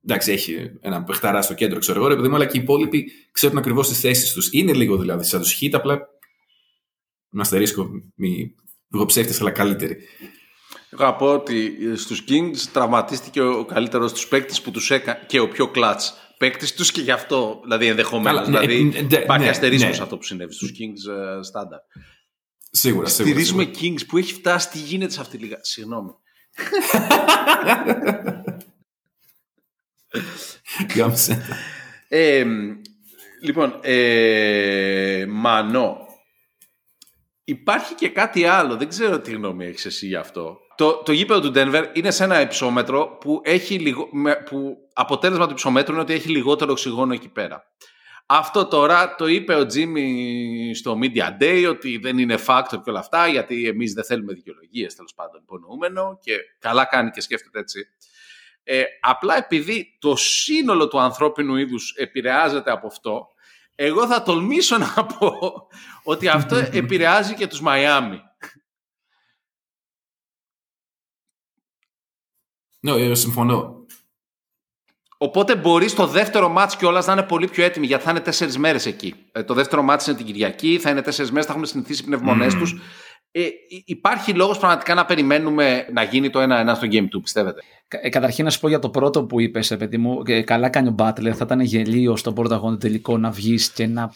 εντάξει, έχει ένα παιχταρά στο κέντρο, ξέρω εγώ, ρε αλλά και οι υπόλοιποι ξέρουν ακριβώς τις θέσεις τους. Είναι λίγο δηλαδή σαν τους χιτ, απλά με αστερίσκο, μη ψεύτη, αλλά καλύτεροι. Εγώ θα πω ότι στους Kings τραυματίστηκε ο καλύτερος τους παίκτης που τους έκανε και ο πιο κλατς παίκτης τους και γι' αυτό δηλαδή ενδεχομένως. Ναι, δηλαδή ναι, ναι, υπάρχει ναι, αστερίσκος ναι. αυτό που συνέβη στους Kings uh, στάνταρ. Σίγουρα, σίγουρα. Στηρίζουμε Kings που έχει φτάσει. Τι γίνεται σε αυτή τη λίγα. Συγγνώμη. [LAUGHS] ε, λοιπόν, ε, Μανώ, υπάρχει και κάτι άλλο. Δεν ξέρω τι γνώμη έχεις εσύ γι' αυτό. Το, το γήπεδο του Denver είναι σε ένα υψόμετρο που, έχει λιγο, που αποτέλεσμα του υψομέτρου είναι ότι έχει λιγότερο οξυγόνο εκεί πέρα. Αυτό τώρα το είπε ο Τζίμι στο Media Day ότι δεν είναι factor και όλα αυτά γιατί εμείς δεν θέλουμε δικαιολογίες τέλος πάντων υπονοούμενο και καλά κάνει και σκέφτεται έτσι. Ε, απλά επειδή το σύνολο του ανθρώπινου είδους επηρεάζεται από αυτό, εγώ θα τολμήσω να πω ότι αυτό [LAUGHS] επηρεάζει και τους Μαϊάμι. Ναι, συμφωνώ. Οπότε μπορείς στο δεύτερο μάτς κιόλας να είναι πολύ πιο έτοιμοι γιατί θα είναι τέσσερις μέρες εκεί. Ε, το δεύτερο μάτς είναι την Κυριακή, θα είναι τέσσερις μέρες, θα έχουν συνηθίσει οι πνευμονές mm. τους. Ε, υπάρχει λόγος πραγματικά να περιμένουμε να γίνει το ένα-ένα στο Game 2, πιστεύετε; Ε, καταρχήν να σου πω για το πρώτο που είπες, παιδί μου, ε, καλά κάνει ο Μπάτλερ, θα ήταν γελίο στον πρώτο αγώνα τελικό να βγεις και να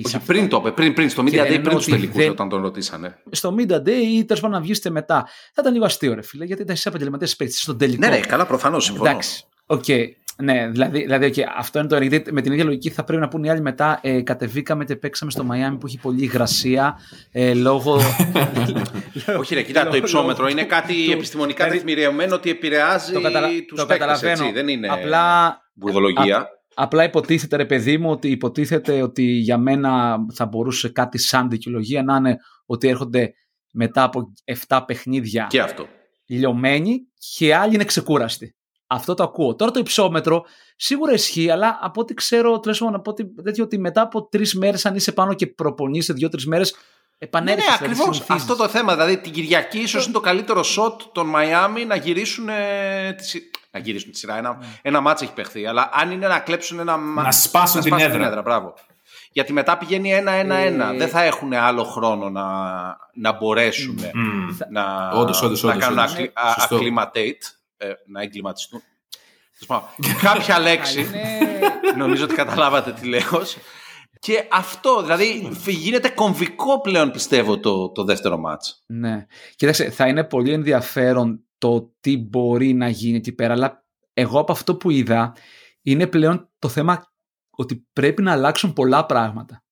πεις. Όχι, πριν το είπε, πριν, πριν, στο Media Day, πριν τους τελικούς, δεν... όταν τον ρωτήσανε. Στο Media Day ή τέλος πάντων να βγείτε μετά. Θα ήταν λίγο αστείο, ρε φίλε, γιατί ήταν σε επαγγελματίες παίκτες στον τελικό. Ναι, ναι, καλά, προφανώς συμφωνώ. Εντάξει. Okay. Ναι, δηλαδή, δηλαδή okay, αυτό είναι το γιατί με την ίδια λογική θα πρέπει να πούνε οι άλλοι μετά ε, κατεβήκαμε και παίξαμε στο Μαϊάμι που έχει πολύ υγρασία ε, λόγω... [LAUGHS] Όχι ρε, κοίτα, το υψόμετρο είναι κάτι επιστημονικά δηλαδή, τεκμηριωμένο ότι επηρεάζει το κατα... τους το παίκτες, έτσι, δεν είναι απλά, βουδολογία. Απλά υποτίθεται, ρε παιδί μου, ότι υποτίθεται ότι για μένα θα μπορούσε κάτι σαν δικαιολογία να είναι ότι έρχονται μετά από 7 παιχνίδια. Και αυτό. Λιωμένοι και άλλοι είναι ξεκούραστοι. Αυτό το ακούω. Τώρα το υψόμετρο σίγουρα ισχύει, αλλά από ό,τι ξέρω, τουλάχιστον από ό,τι τέτοιο, ότι μετά από τρεις μέρες, αν είσαι πάνω και προπονείς σε δύο-τρεις μέρες, επανέρχεσαι. Ναι, ναι ακριβώς. Αυτό το θέμα. Δηλαδή την Κυριακή ίσως είναι το καλύτερο σοτ των Μαϊάμι να γυρίσουν. Τη... Να γυρίσουν τη σειρά. Ένα, ναι. ένα μάτσα έχει παιχθεί. Αλλά αν είναι να κλέψουν ένα Να σπάσουν, την, έδρα. την έδρα. Μπράβο. Γιατί μετά πηγαίνει ένα-ένα-ένα. Ε... Δεν θα έχουν άλλο χρόνο να, να μπορέσουν mm. να, όντως, όντως, να κάνουν acclimatate, ε, να εγκληματιστούν. Κάποια [LAUGHS] λέξη. νομίζω ότι καταλάβατε τι λέω. Και αυτό, δηλαδή γίνεται κομβικό πλέον πιστεύω το, το δεύτερο μάτς. Ναι. Κοίταξε, θα είναι πολύ ενδιαφέρον το τι μπορεί να γίνει εκεί πέρα, αλλά εγώ από αυτό που είδα είναι πλέον το θέμα ότι πρέπει να αλλάξουν πολλά πράγματα.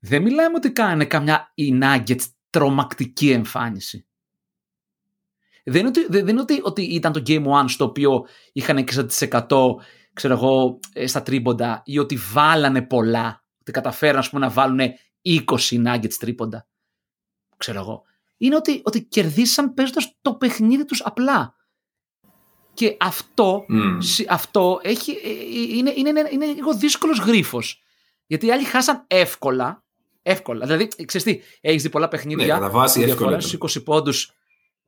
Δεν μιλάμε ότι κάνανε καμιά οι Nuggets τρομακτική εμφάνιση. Δεν είναι, ότι, δεν είναι ότι, ότι ήταν το Game One στο οποίο είχαν 60% ξέρω εγώ, ε, στα τρίποντα ή ότι βάλανε πολλά, ότι καταφέραν πούμε, να βάλουν 20 Nuggets τρίποντα. Ξέρω εγώ. Είναι ότι, ότι κερδίσαν παίζοντας το παιχνίδι τους απλά. Και αυτό, αυτό έχει, ε, ε, είναι, είναι, είναι, είναι λίγο δύσκολος γρίφος. Γιατί οι άλλοι χάσαν εύκολα. Εύκολα. Δηλαδή, ξέρεις τι, έχεις δει πολλά παιχνίδια. Ναι, κατά βάση εύκολα. Στους 20 πόντους.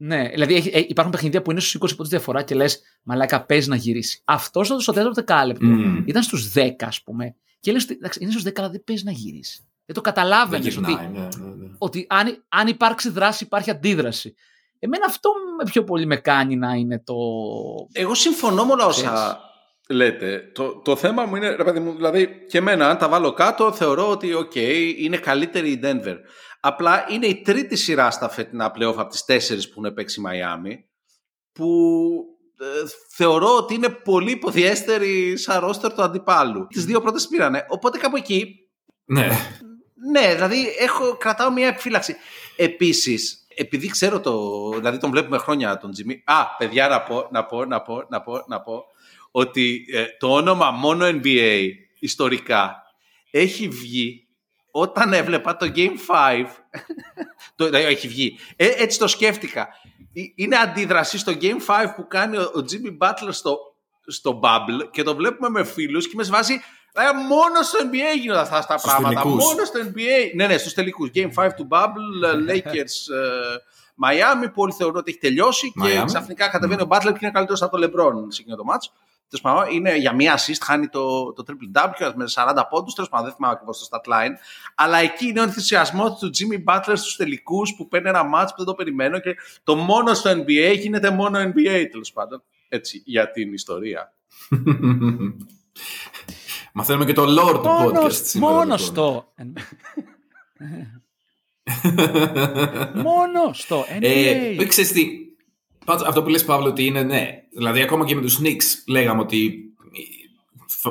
Ναι, δηλαδή έχει, ε, υπάρχουν παιχνίδια που είναι στους 20 πόντους διαφορά και λες, Μαλάκα, παίζει να γυρίσεις. Αυτός στο τέταρτο δεκάλεπτο mm. ήταν στους 10, ας πούμε. Και λες, είναι στους 10, αλλά δεν παίζει να γυρίσεις. Δεν το καταλάβαινε ότι, ναι, ναι, ναι. ότι αν, αν υπάρξει δράση, υπάρχει αντίδραση. Εμένα αυτό με πιο πολύ με κάνει να είναι το. Εγώ συμφωνώ με όλα όσα λέτε. Το, το θέμα μου είναι, ρε παιδί μου, δηλαδή και εμένα, αν τα βάλω κάτω, θεωρώ ότι, οκ, okay, είναι καλύτερη η Denver. Απλά είναι η τρίτη σειρά στα φετινά playoff από τις τέσσερις που έχουν παίξει η Μαϊάμι, που ε, θεωρώ ότι είναι πολύ υποδεέστερη σαν ρόστερ του αντιπάλου. Τις δύο πρώτες πήρανε. Οπότε κάπου εκεί. Ναι. Ναι, δηλαδή έχω, κρατάω μια επιφύλαξη. Επίσης, επειδή ξέρω το. Δηλαδή τον βλέπουμε χρόνια τον Jimmy. Α, παιδιά, να πω, να πω, να πω, να πω, να πω ότι ε, το όνομα μόνο NBA ιστορικά έχει βγει όταν έβλεπα το Game 5. το, δηλαδή, έχει βγει. Ε, έτσι το σκέφτηκα. Ε, είναι αντίδραση στο Game 5 που κάνει ο, ο Jimmy Butler στο, στο Bubble και το βλέπουμε με φίλους και με βάζει ε, μόνο στο NBA γίνονται αυτά τα πράγματα. Μόνο στο NBA. Ναι, ναι, στους τελικούς. Game 5 του Bubble, Lakers, Miami που όλοι θεωρούν ότι έχει τελειώσει και ξαφνικά κατεβαίνει ο Butler και είναι καλύτερος από το LeBron σε εκείνο το match είναι για μία assist, χάνει το, το triple W με 40 πόντους. Τέλος πάντων, δεν θυμάμαι ακριβώς το stat line. Αλλά εκεί είναι ο ενθουσιασμός του Jimmy Butler στους τελικούς που παίρνει ένα match που δεν το περιμένω και το μόνο στο NBA γίνεται μόνο NBA τέλος πάντων. Έτσι, για την ιστορία. [LAUGHS] Μαθαίνουμε και το lore του podcast σήμερα. Μόνος λοιπόν. στο. [LAUGHS] μόνος στο NBA. Ε, ξέρεις τι, Πάντως, αυτό που λες Παύλο ότι είναι ναι. Δηλαδή ακόμα και με τους Knicks λέγαμε ότι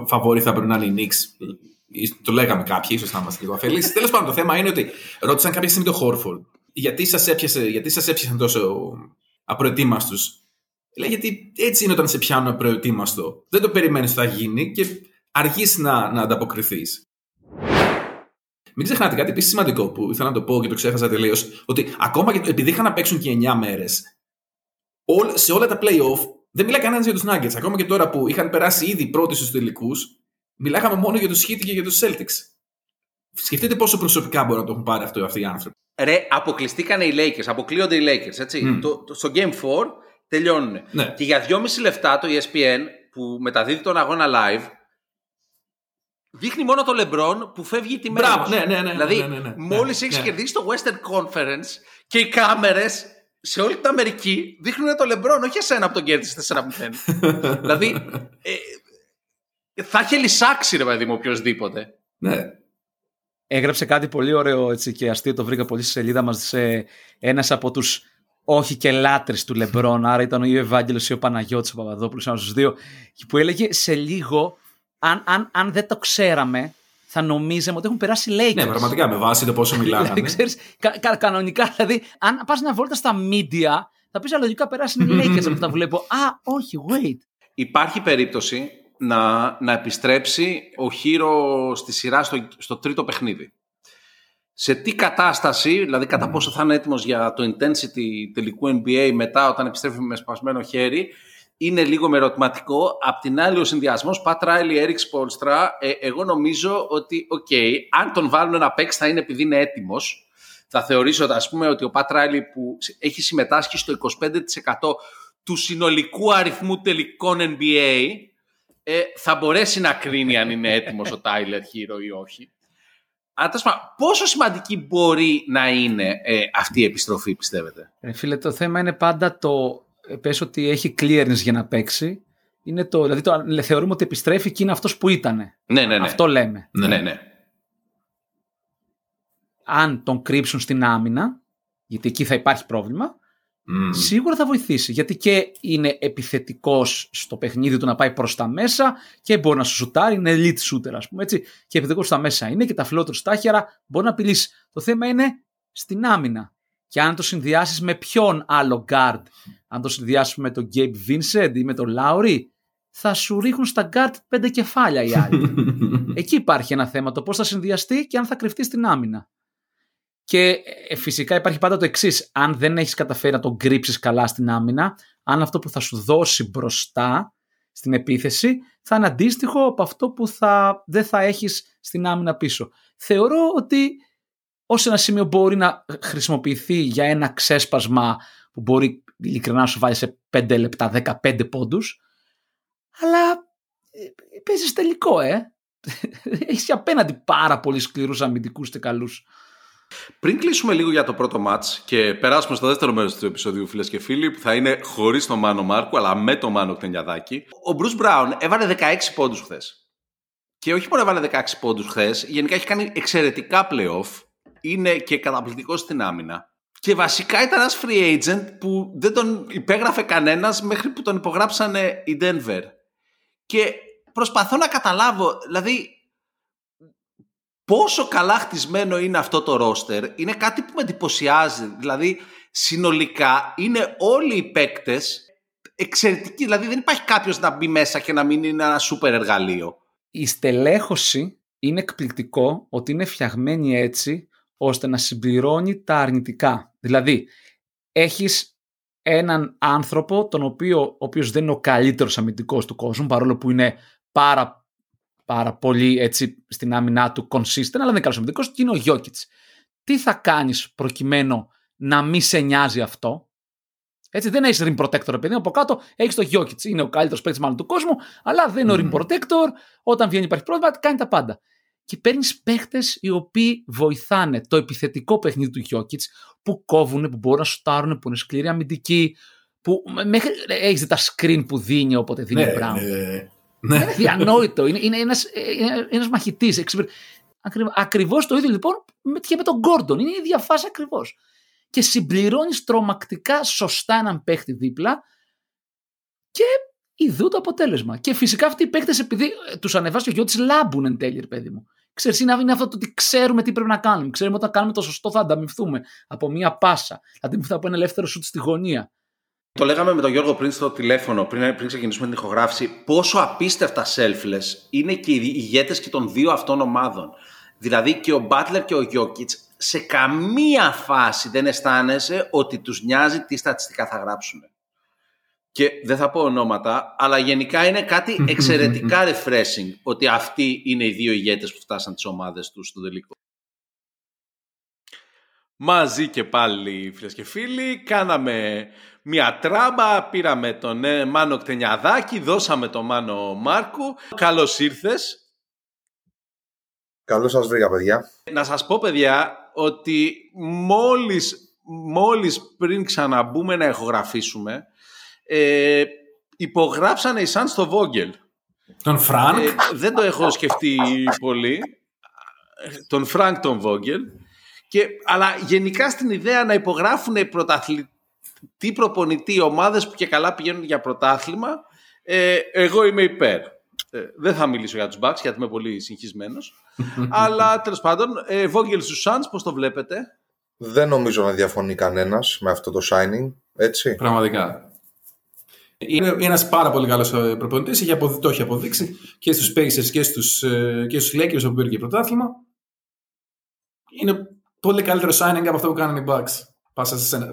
φαβορή θα πρέπει να είναι οι Knicks. Το λέγαμε κάποιοι, ίσως να είμαστε λίγο αφελείς. [LAUGHS] Τέλος πάντων, το θέμα είναι ότι ρώτησαν κάποια στιγμή το Χόρφορντ γιατί σας γιατί σας έπιασαν τόσο απροετοίμαστου. Λέει γιατί έτσι είναι όταν σε πιάνουν απροετοίμαστο. Δεν το περιμένεις ότι θα γίνει και αργείς να, να ανταποκριθείς. Μην ξεχνάτε κάτι επίσης σημαντικό που ήθελα να το πω και το ξέχασα τελείως. Ότι ακόμα και επειδή είχαν να παίξουν και 9 μέρες, σε όλα τα playoff δεν μιλάει κανένας για τους Nuggets. Ακόμα και τώρα που είχαν περάσει ήδη πρώτοι στους τελικούς, μιλάγαμε μόνο για τους Heat και για τους Celtics. Σκεφτείτε πόσο προσωπικά μπορούν να το έχουν πάρει αυτό αυτοί οι άνθρωποι. Ρε, αποκλειστήκανε οι Lakers, αποκλείονται οι Lakers, έτσι. Το, το, στο Game 4 τελειώνουν. Ναι. Και για 2,5 λεφτά το ESPN που μεταδίδει τον αγώνα live δείχνει μόνο το LeBron που φεύγει τη μέρα. Μπράβο, ναι, ναι, ναι. Δηλαδή, ναι, ναι, ναι, μόλις έχεις ναι. κερδίσει το Western Conference και οι κάμερες σε όλη την Αμερική δείχνουν το Λεμπρόν, όχι εσένα από τον κέρδισε 4-0. [LAUGHS] δηλαδή, ε, θα έχει λυσάξει ρε παιδί μου οποιοδήποτε. Ναι. Έγραψε κάτι πολύ ωραίο έτσι, και αστείο, το βρήκα πολύ στη σελίδα μας σε ένας από τους όχι και λάτρες του Λεμπρόν, άρα ήταν ο Ευάγγελος ή ο Παναγιώτης ο Παπαδόπουλος, ένας στους δύο, που έλεγε σε λίγο, αν, αν, αν δεν το ξέραμε, θα νομίζαμε ότι έχουν περάσει Lakers. Ναι, πραγματικά με βάση το πόσο μιλάνε. δηλαδή, ξέρεις, κα, κα, κανονικά, δηλαδή, αν πας μια βόλτα στα media, θα πεις λογικά περάσει οι [LAUGHS] Lakers από αυτά που βλέπω. Α, όχι, wait. Υπάρχει περίπτωση να, να επιστρέψει ο Herro στη σειρά στο, στο τρίτο παιχνίδι. σε τι κατάσταση, δηλαδή κατά πόσο θα είναι έτοιμος για το intensity τελικού NBA μετά όταν επιστρέφει με σπασμένο χέρι, είναι λίγο με ερωτηματικό. Απ' την άλλη, ο συνδυασμός Πατ Ράιλι, Έρικ Σπόλστρα, εγώ νομίζω ότι, οκ, αν τον βάλουν να παίξει θα είναι επειδή είναι έτοιμος. Θα θεωρήσω, ας πούμε, ότι ο Πατ Ράιλι που έχει συμμετάσχει στο 25% του συνολικού αριθμού τελικών NBA, ε, θα μπορέσει να κρίνει αν είναι έτοιμος ο Τάιλερ Χίρο ή όχι. Αλλά πόσο σημαντική μπορεί να είναι ε, αυτή η επιστροφή, πιστεύετε; Ε, φίλε, το θέμα είναι πάντα το πες ότι έχει clearance για να παίξει. Είναι το, δηλαδή το, θεωρούμε ότι επιστρέφει και είναι αυτός που ήταν. Ναι, ναι, ναι. Αυτό λέμε. Ναι, ναι, ναι. Αν τον κρύψουν στην άμυνα, γιατί εκεί θα υπάρχει πρόβλημα, σίγουρα θα βοηθήσει. Γιατί και είναι επιθετικός στο παιχνίδι του να πάει προς τα μέσα και μπορεί να σου σουτάρει, είναι elite shooter ας πούμε έτσι. Και επιθετικός στα μέσα είναι και τα φιλότερο στάχερα μπορεί να απειλήσει. Το θέμα είναι στην άμυνα. Και αν το συνδυάσεις με ποιον άλλο guard, αν το συνδυάσει με τον Gabe Vincent ή με τον Lowry, θα σου ρίχνουν στα guard πέντε κεφάλια οι άλλοι. [LAUGHS] Εκεί υπάρχει ένα θέμα, το πώς θα συνδυαστεί και αν θα κρυφτεί στην άμυνα. Και ε, φυσικά υπάρχει πάντα το εξής. Αν δεν έχεις καταφέρει να τον κρύψεις καλά στην άμυνα, αν αυτό που θα σου δώσει μπροστά στην επίθεση θα είναι αντίστοιχο από αυτό που θα, δεν θα έχεις στην άμυνα πίσω. Θεωρώ ότι ως ένα σημείο μπορεί να χρησιμοποιηθεί για ένα ξέσπασμα που μπορεί ειλικρινά να σου βάλει σε 5 λεπτά 15 πόντους αλλά ε, παίζεις τελικό ε. [LAUGHS] Έχεις απέναντι πάρα πολύ σκληρούς αμυντικούς και καλούς. Πριν κλείσουμε λίγο για το πρώτο μάτς και περάσουμε στο δεύτερο μέρος του επεισοδίου φίλες και φίλοι που θα είναι χωρίς τον Μάνο Μάρκου αλλά με τον Μάνο Κτενιαδάκη ο Μπρους Μπράουν έβαλε 16 πόντους χθες. Και όχι μόνο έβαλε 16 πόντους χθες, γενικά έχει κάνει εξαιρετικά playoff είναι και καταπληκτικός στην άμυνα. Και βασικά ήταν ένας free agent που δεν τον υπέγραφε κανένας μέχρι που τον υπογράψανε οι Denver. Και προσπαθώ να καταλάβω, δηλαδή πόσο καλά χτισμένο είναι αυτό το ρόστερ. Είναι κάτι που με εντυπωσιάζει. Δηλαδή συνολικά είναι όλοι οι παίκτες εξαιρετικοί. Δηλαδή δεν υπάρχει κάποιος να μπει μέσα και να μην είναι ένα σούπερ εργαλείο. Η στελέχωση είναι εκπληκτικό ότι είναι φτιαγμένη έτσι ώστε να συμπληρώνει τα αρνητικά. Δηλαδή, έχεις έναν άνθρωπο τον οποίο, ο οποίος δεν είναι ο καλύτερος αμυντικός του κόσμου, παρόλο που είναι πάρα, πάρα πολύ έτσι, στην άμυνά του consistent, αλλά δεν είναι καλός αμυντικός και είναι ο Γιώκητς. Τι θα κάνεις προκειμένου να μην σε νοιάζει αυτό, έτσι, δεν έχεις rim protector, παιδί. Από κάτω έχεις το Γιώκητς. Είναι ο καλύτερος παίκτης μάλλον του κόσμου, αλλά δεν είναι ο rim protector. Όταν βγαίνει υπάρχει πρόβλημα, κάνει τα πάντα και παίρνεις παίχτες οι οποίοι βοηθάνε το επιθετικό παιχνίδι του Γιώκητ, που κόβουν, που μπορούν να σουτάρουν, που είναι σκληροί αμυντικοί, που μέχρι έχεις δει τα screen που δίνει όποτε δίνει ναι, Brown. Ναι, ναι. Είναι διανόητο. Είναι, είναι ένας ένας μαχητής. Ακριβώς το ίδιο λοιπόν και με τον Γκόρντον. Είναι η ίδια φάση ακριβώς. Και συμπληρώνεις τρομακτικά σωστά έναν παίχτη δίπλα και ειδού το αποτέλεσμα. Και φυσικά αυτοί οι παίκτε, επειδή ε, τους ανεβάσει ο γιο τη, λάμπουν εν τέλει, παιδί μου. Ξέρεις, είναι αυτό το ότι ξέρουμε τι πρέπει να κάνουμε. Ξέρουμε όταν κάνουμε το σωστό θα ανταμυφθούμε από μία πάσα. Θα ανταμυφθούμε από ένα ελεύθερο σουτ στη γωνία. Το λέγαμε με τον Γιώργο πριν στο τηλέφωνο, πριν, πριν ξεκινήσουμε την ηχογράφηση, πόσο απίστευτα selfless είναι και οι ηγέτες και των δύο αυτών ομάδων. Δηλαδή και ο Μπάτλερ και ο Γιώκητ σε καμία φάση δεν αισθάνεσαι ότι τους νοιάζει τι στατιστικά θα γράψουν και δεν θα πω ονόματα, αλλά γενικά είναι κάτι [LAUGHS] εξαιρετικά refreshing ότι αυτοί είναι οι δύο ηγέτες που φτάσαν τις ομάδες τους στο τελικό. Μαζί και πάλι φίλες και φίλοι, κάναμε μια τράμπα, πήραμε τον ε, Μάνο Κτενιαδάκη, δώσαμε τον Μάνο Μάρκου. Καλώς ήρθες. Καλώς σας βρήκα παιδιά. Να σας πω παιδιά ότι μόλις, μόλις πριν ξαναμπούμε να εχογραφήσουμε, ε, υπογράψανε οι Suns στο Vogel. Τον Φρανκ; Ε, δεν το έχω σκεφτεί πολύ. Τον Φρανκ τον Vogel. Και, αλλά γενικά στην ιδέα να υπογράφουν πρωταθλητή προπονητή ομάδες που και καλά πηγαίνουν για πρωτάθλημα, ε, εγώ είμαι υπέρ. Ε, δεν θα μιλήσω για τους Bucks γιατί είμαι πολύ συγχυσμένος. [LAUGHS] αλλά τέλος πάντων, ε, Vogel στους Suns, πώς το βλέπετε; Δεν νομίζω να διαφωνεί κανένας με αυτό το signing, έτσι. Πραγματικά. Είναι ένας πάρα πολύ καλός ε, προπονητής. Το έχει αποδείξει και στους Pacers και στους ε, και στους Lakers όπου πήρε και πρωτάθλημα. Είναι πολύ καλύτερο signing από αυτό που κάνουν οι Bucks. Πάσα σε σένα.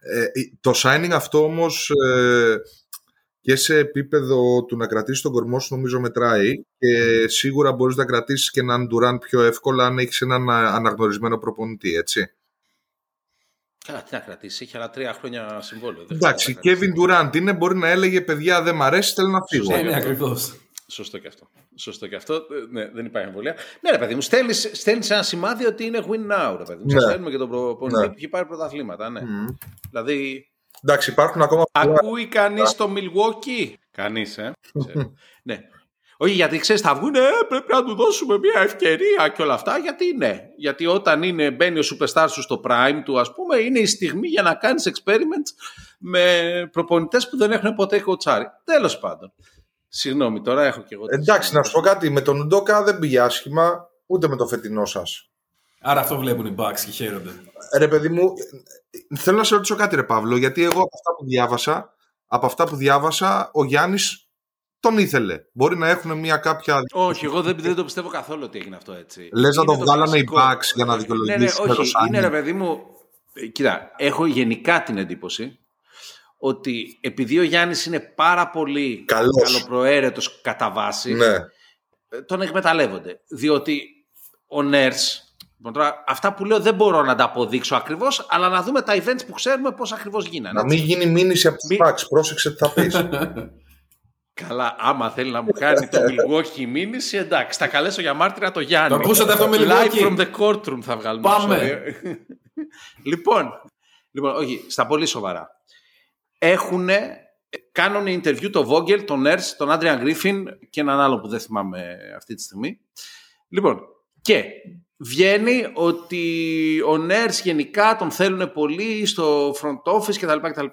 ε, το signing αυτό όμως ε, και σε επίπεδο του να κρατήσει τον κορμό σου νομίζω μετράει και σίγουρα μπορείς να κρατήσεις και έναν Durant πιο εύκολα αν έχεις έναν αναγνωρισμένο προπονητή, έτσι. Καλά, τι να κρατήσει, έχει άλλα τρία χρόνια συμβόλαιο. Εντάξει, Kevin Durant είναι, μπορεί να έλεγε παιδιά δεν μ' αρέσει, θέλω να φύγω. Ναι, ακριβώς. Σωστό και αυτό. Σωστό και αυτό. Ε, ναι, δεν υπάρχει εμβολία. Ναι, ρε παιδί μου, στέλνεις ένα σημάδι ότι είναι win now. Ρε παιδί μου. Ναι. Στέλνουμε και τον προπονητή ναι. που έχει πάρει πρωταθλήματα. Ναι. Mm. Δηλαδή. Εντάξει, υπάρχουν ακόμα. Ακούει κανείς το Milwaukee; Κανείς, ε. [LAUGHS] ναι. Όχι, γιατί ξέρεις, θα βγουν, ε, πρέπει να του δώσουμε μια ευκαιρία και όλα αυτά. Γιατί ναι. Γιατί όταν είναι, μπαίνει ο superstar σου στο prime του, ας πούμε, είναι η στιγμή για να κάνεις experiment με προπονητές που δεν έχουν ποτέ κοτσάρι. Τέλος πάντων. Συγγνώμη, τώρα έχω και εγώ. Εντάξει, να σου πω κάτι. Με τον Ντόκα δεν πήγε άσχημα, ούτε με το φετινό σας. Άρα αυτό βλέπουν οι Bucks και χαίρονται. Ρε παιδί μου, θέλω να σε ρωτήσω κάτι, ρε Παύλο, γιατί εγώ από αυτά που διάβασα, από αυτά που διάβασα, ο Γιάννης τον ήθελε. Μπορεί να έχουν μια κάποια. Όχι, εγώ δεν, δεν το πιστεύω καθόλου ότι έγινε αυτό έτσι. Λες να το βγάλανε οι Bucks για να δικαιολογήσει. Ναι, ναι, όχι, είναι ρε παιδί μου. Κοίτα, έχω γενικά την εντύπωση ότι επειδή ο Γιάννης είναι πάρα πολύ Καλός. καλοπροαίρετος κατά βάση, ναι. τον εκμεταλλεύονται. Διότι ο Νέρς, λοιπόν, αυτά που λέω δεν μπορώ να τα αποδείξω ακριβώς, αλλά να δούμε τα events που ξέρουμε πώς ακριβώς γίνανε. Να μην γίνει μήνυση από τις Bucks, πρόσεξε τι θα πεις. [LAUGHS] Καλά, άμα θέλει να μου κάνει το Milwaukee μήνυση, εντάξει, θα καλέσω για μάρτυρα το Γιάννη. Το ακούσατε αυτό με Live from the courtroom θα βγάλουμε. Πάμε. λοιπόν, λοιπόν, όχι, στα πολύ σοβαρά έχουν, κάνουν interview το Vogel, τον Nurse, τον Adrian Griffin και έναν άλλο που δεν θυμάμαι αυτή τη στιγμή. Λοιπόν, και βγαίνει ότι ο Nurse γενικά τον θέλουν πολύ στο front office κτλ. κτλ.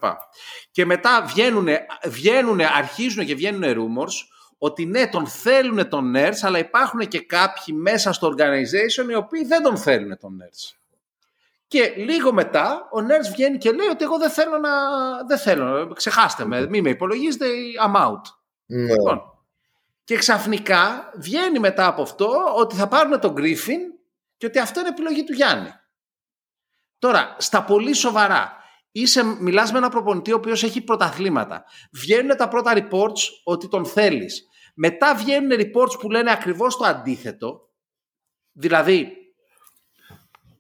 Και μετά βγαίνουν, βγαίνουν, αρχίζουν και βγαίνουν rumors ότι ναι, τον θέλουν τον Nurse, αλλά υπάρχουν και κάποιοι μέσα στο organization οι οποίοι δεν τον θέλουν τον Nurse. Και λίγο μετά ο Νέρς βγαίνει και λέει ότι εγώ δεν θέλω να. Δεν θέλω, ξεχάστε με, μη με υπολογίζετε, I'm out. Ναι. Λοιπόν, και ξαφνικά βγαίνει μετά από αυτό ότι θα πάρουν τον Γκρίφιν και ότι αυτό είναι επιλογή του Γιάννη. Τώρα, στα πολύ σοβαρά, είσαι, μιλάς με ένα προπονητή ο οποίος έχει πρωταθλήματα. Βγαίνουν τα πρώτα reports ότι τον θέλεις. Μετά βγαίνουν reports που λένε ακριβώς το αντίθετο. Δηλαδή,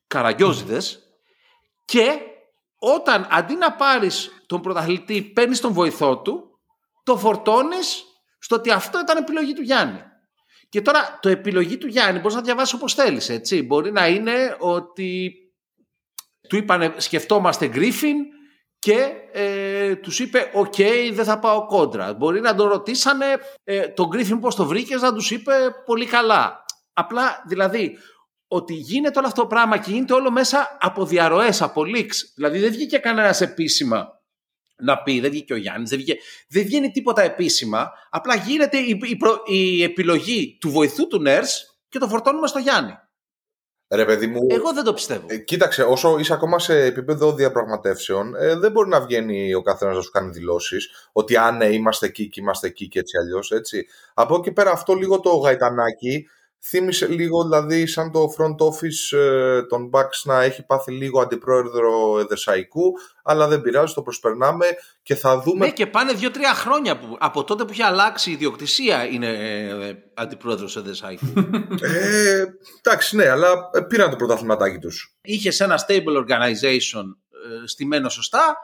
καραγκιόζηδες και όταν αντί να πάρεις τον πρωταθλητή παίρνεις τον βοηθό του το φορτώνεις στο ότι αυτό ήταν επιλογή του Γιάννη. Και τώρα το επιλογή του Γιάννη μπορείς να διαβάσεις όπως θέλεις έτσι. Μπορεί να είναι ότι του είπανε σκεφτόμαστε Γκρίφιν και ε, τους είπε οκ δεν θα πάω κόντρα. Μπορεί να τον ρωτήσανε ε, τον Γκρίφιν πώς το βρήκες να τους είπε πολύ καλά. Απλά δηλαδή ότι γίνεται όλο αυτό το πράγμα και γίνεται όλο μέσα από διαρροές, από leaks. Δηλαδή δεν βγήκε κανένας επίσημα να πει, δεν βγήκε ο Γιάννης, δεν, δεν βγαίνει τίποτα επίσημα. Απλά γίνεται η, η, επιλογή του βοηθού του Νέρς και το φορτώνουμε στο Γιάννη. Ρε παιδί μου, Εγώ δεν το πιστεύω. Ε, κοίταξε, όσο είσαι ακόμα σε επίπεδο διαπραγματεύσεων, ε, δεν μπορεί να βγαίνει ο καθένας να σου κάνει δηλώσεις ότι αν ναι, είμαστε εκεί και είμαστε εκεί και έτσι αλλιώς. Από εκεί πέρα, αυτό λίγο το γαϊτανάκι θύμισε λίγο δηλαδή σαν το front office ε, των Bucks να έχει πάθει λίγο αντιπρόεδρο Εδεσαϊκού αλλά δεν πειράζει, το προσπερνάμε και θα δούμε... Ναι και πάνε δύο-τρία χρόνια που, από τότε που έχει αλλάξει η ιδιοκτησία είναι ε, αντιπρόεδρος Εδεσαϊκού. [LAUGHS] ε, εντάξει ναι, αλλά πήραν το πρωταθληματάκι τους. Είχε ένα stable organization ε, στημένο σωστά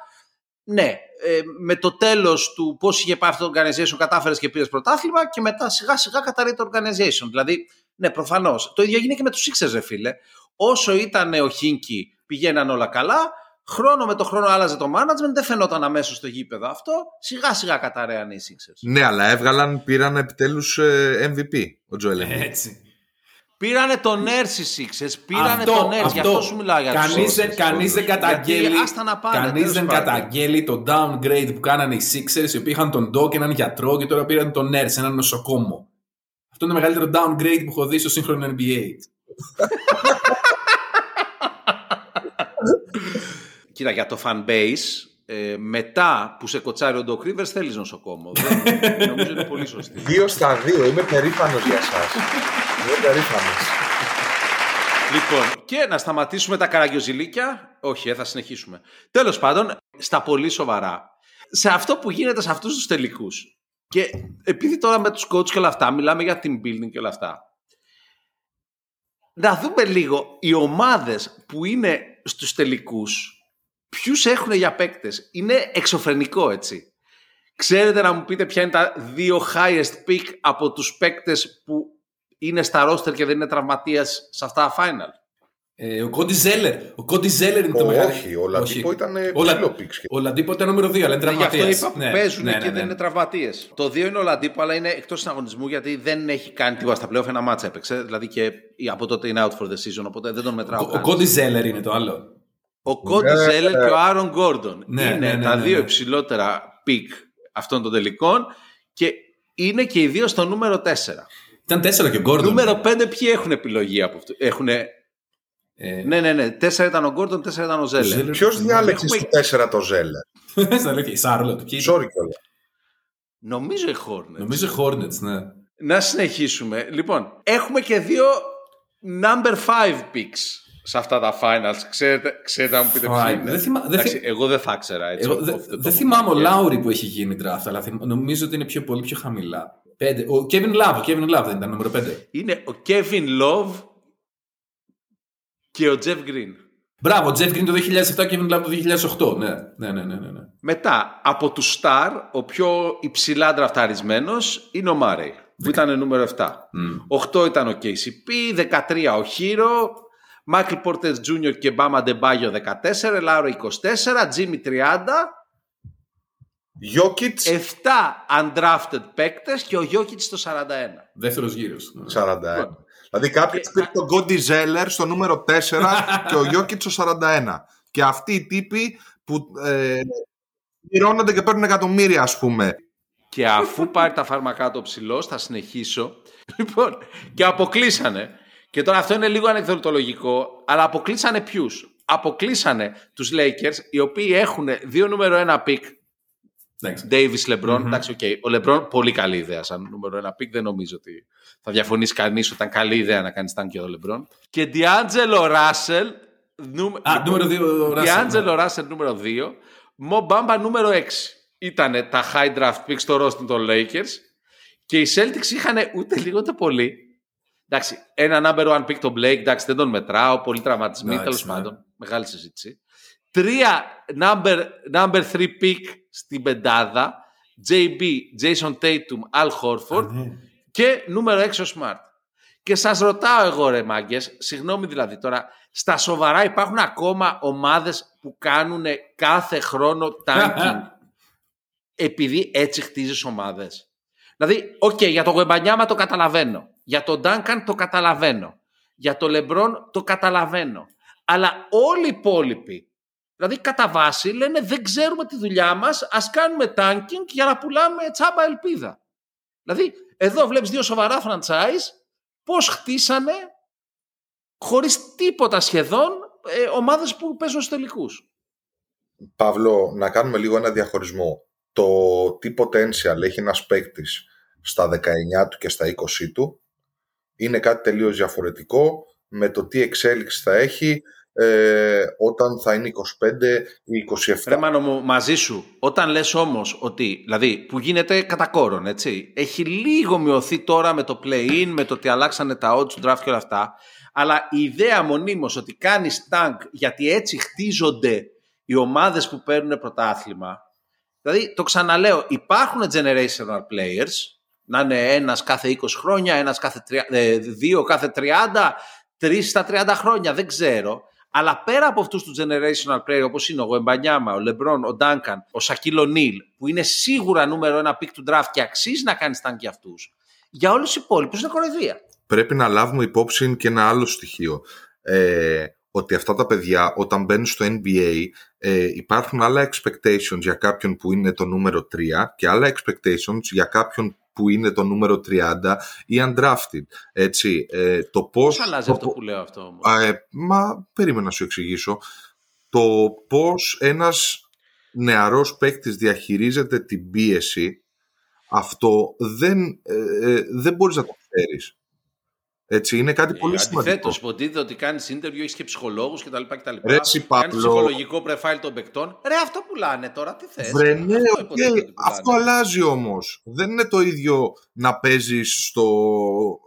ναι, ε, με το τέλος του πώς είχε πάει αυτό το organization, κατάφερες και πήρες πρωτάθλημα και μετά σιγά σιγά καταρρεί το organization. Δηλαδή, ναι, προφανώς. Το ίδιο έγινε και με τους Sixers, ρε φίλε. Όσο ήταν ο Χίνκι, πηγαίναν όλα καλά. Χρόνο με το χρόνο άλλαζε το management, δεν φαινόταν αμέσως στο γήπεδο αυτό. Σιγά σιγά καταραίαν οι Sixers. Ναι, αλλά έβγαλαν, πήραν επιτέλους ε, MVP ο Τζοέλ Έτσι. Πήρανε τον Έρση Sixers, πήρανε τον Έρση, γι' αυτό σου μιλάω για κανείς, δεν, κανείς δεν καταγγέλει, κανείς δεν καταγγέλει το downgrade που κάνανε οι Sixers, οι οποίοι είχαν τον Doc, έναν γιατρό και τώρα πήραν τον Έρση, έναν νοσοκόμο. Αυτό είναι το μεγαλύτερο downgrade που έχω δει στο σύγχρονο NBA. Κοίτα, για το fanbase, ε, μετά που σε κοτσάρει ο Doc Rivers θέλεις νοσοκόμο. νομίζω είναι πολύ σωστή. Δύο στα δύο. Είμαι περήφανος για εσάς. Είμαι περήφανος. Λοιπόν, και να σταματήσουμε τα καραγκιοζηλίκια. Όχι, ε, θα συνεχίσουμε. Τέλος πάντων, στα πολύ σοβαρά. Σε αυτό που γίνεται σε αυτούς τους τελικούς. Και επειδή τώρα με τους coach και όλα αυτά, μιλάμε για team building και όλα αυτά. Να δούμε λίγο οι ομάδες που είναι στους τελικούς, ποιους έχουν για παίκτες. Είναι εξωφρενικό έτσι. Ξέρετε να μου πείτε ποια είναι τα δύο highest pick από τους παίκτες που είναι στα roster και δεν είναι τραυματίας σε αυτά τα final; Ε, ο Κόντι Ζέλερ. Ο Κόντι Ζέλερ είναι το μεγάλο. Όχι, ο Λαντίπο ήταν ψηλό pick. Ο Λαντίπο ήταν νούμερο 2, αλλά είναι τραυματίας. Γι' αυτό είπα ναι, παίζουν ναι, ναι, και ναι. δεν είναι τραυματίες. Το 2 είναι ο Λαντίπο, αλλά είναι εκτός συναγωνισμού γιατί δεν έχει κάνει τίποτα στα πλέον. Ένα ματς έπαιξε. Δηλαδή και από τότε είναι out for the season, οπότε δεν τον μετράω. Ο, ο Κόντι Ζέλερ είναι το άλλο. Ο Κόντι Ζέλερ και ο Άρον Γκόρντον. είναι τα δύο υψηλότερα pick αυτών των τελικών και είναι και οι δύο στο νούμερο 4. Ήταν 4 και ο Γκόρντον. Νούμερο 5 ποιοι έχουν επιλογή από αυτό. Έχουν ε... Ναι, ναι, ναι. Τέσσερα ήταν ο Γκόρντον, τέσσερα ήταν ο Ζέλερ. Ποιος διάλεξε στο τέσσερα το Ζέλερ; [LAUGHS] Στα λέει η Σάρλοτ. Sorry κιόλας. Νομίζω οι Hornets. Νομίζω οι Hornets, ναι. Να συνεχίσουμε. Λοιπόν, έχουμε και δύο number 5 picks σε αυτά τα finals. Ξέρετε, ξέρετε να μου πείτε ποιοι είναι. Δεν θυμά, δεν θυ... Εγώ δεν θα ήξερα έτσι. Εγώ, δεν δε θυμάμαι ο Λάουρι που έχει γίνει draft, αλλά νομίζω ότι είναι πιο, πολύ πιο χαμηλά. Πέντε. Ο Kevin Love, ο Kevin Love δεν ήταν νούμερο 5. Είναι ο Kevin Love και ο Jeff Green. Μπράβο, ο Jeff Green το 2007 και Kevin Love το 2008. Ναι, ναι, ναι, ναι, ναι. Μετά, από του Star, ο πιο υψηλά ντραφταρισμένος είναι ο Murray, που ήταν νούμερο 7. Mm. 8 ήταν ο KCP, 13 ο Hero, Michael Porter Jr. και Bama Debayo 14, Λάρο 24, Jimmy 30, Jokic. 7 undrafted παίκτες και ο Jokic στο 41. Δεύτερος γύρος. 41. Δηλαδή κάποιο πήρε τον Κόντι Ζέλερ στο νούμερο 4 [LAUGHS] και ο Γιώκητς στο 41. Και αυτοί οι τύποι που ε, και παίρνουν εκατομμύρια, ας πούμε. Και αφού πάρει τα φάρμακά του ψηλό, θα συνεχίσω. [LAUGHS] Λοιπόν, και αποκλείσανε. Και τώρα αυτό είναι λίγο ανεκδοτολογικό, αλλά αποκλείσανε ποιους; Αποκλείσανε τους Lakers, οι οποίοι έχουν δύο νούμερο ένα pick Davis LeBron. Εντάξει, okay. Ο LeBron πολύ καλή ιδέα σαν νούμερο ένα pick. Δεν νομίζω ότι θα διαφωνήσει κανείς ότι ήταν καλή ιδέα να κάνει και ο LeBron. Και D'Angelo Russell. Α, νούμερο 2. D'Angelo Russell νούμερο 2. Mo Bamba νούμερο 6. Ήταν τα high draft picks στο roster των Lakers. Και οι Celtics είχαν ούτε λίγο ούτε πολύ. Εντάξει, ένα number one pick τον Blake, εντάξει, δεν τον μετράω. Πολύ τραυματισμή, τέλος ναι. πάντων. Μεγάλη συζήτηση. Τρία number, number three pick στην πεντάδα. JB, Jason Tatum, Al Horford ναι. και νούμερο 6 ο Smart. Και σας ρωτάω εγώ ρε μάγκες, συγγνώμη δηλαδή τώρα, στα σοβαρά υπάρχουν ακόμα ομάδες που κάνουν κάθε χρόνο tanking; [LAUGHS] Επειδή έτσι χτίζεις ομάδες. Δηλαδή, οκ, okay, για το Wembanyama το καταλαβαίνω. Για τον Duncan το καταλαβαίνω. Για το Λεμπρόν το καταλαβαίνω. Αλλά όλοι οι υπόλοιποι Δηλαδή, κατά βάση λένε δεν ξέρουμε τη δουλειά μας, ας κάνουμε tanking για να πουλάμε τσάμπα ελπίδα. Δηλαδή, εδώ βλέπεις δύο σοβαρά franchise πώς χτίσανε χωρίς τίποτα σχεδόν ε, ομάδες που παίζουν στους τελικούς. Παύλο, να κάνουμε λίγο ένα διαχωρισμό. Το τι potential έχει ένας παίκτης στα 19 του και στα 20 του είναι κάτι τελείως διαφορετικό με το τι εξέλιξη θα έχει ε, όταν θα είναι 25 ή 27. Ρε Μάνο μου, μαζί σου. Όταν λες όμως ότι, δηλαδή, που γίνεται κατά κόρον, έτσι, έχει λίγο μειωθεί τώρα με το play-in, με το ότι αλλάξανε τα odds, draft και όλα αυτά, αλλά η ιδέα μονίμως ότι κάνεις tank γιατί έτσι χτίζονται οι ομάδες που παίρνουν πρωτάθλημα, δηλαδή, το ξαναλέω, υπάρχουν generational players, να είναι ένας κάθε 20 χρόνια, ένας κάθε 30, ε, δύο κάθε 30, τρεις στα 30 χρόνια, δεν ξέρω. Αλλά πέρα από αυτούς τους generational player όπως είναι ο Γουεμπανιάμα, ο Λεμπρόν, ο Ντάνκαν, ο Σακίλο Νίλ, που είναι σίγουρα νούμερο ένα pick του draft και αξίζει να κάνει ταν και αυτούς, για όλους τους υπόλοιπους είναι κοροϊδία. Πρέπει να λάβουμε υπόψη και ένα άλλο στοιχείο. Ε, ότι αυτά τα παιδιά όταν μπαίνουν στο NBA ε, υπάρχουν άλλα expectations για κάποιον που είναι το νούμερο 3 και άλλα expectations για κάποιον που είναι το νούμερο 30 ή undrafted. Έτσι, ε, το πώς, πώς αλλάζει αυτό που λέω αυτό όμως; ε, μα περίμενα να σου εξηγήσω. Το πώς ένας νεαρός παίκτης διαχειρίζεται την πίεση αυτό δεν, ε, ε, δεν μπορείς να το ξέρεις. Έτσι, είναι κάτι ε, πολύ σημαντικό. Αντιθέτω, υποτίθεται ότι κάνεις interview, έχεις και ψυχολόγους κτλ. Ρε, Κάνεις ψυχολογικό πρεφάιλ των παικτών. Ρε, αυτό πουλάνε τώρα, τι θες. Βρε, ναι, αυτό, okay. αυτό αλλάζει όμως. Δεν είναι το ίδιο να παίζεις στο,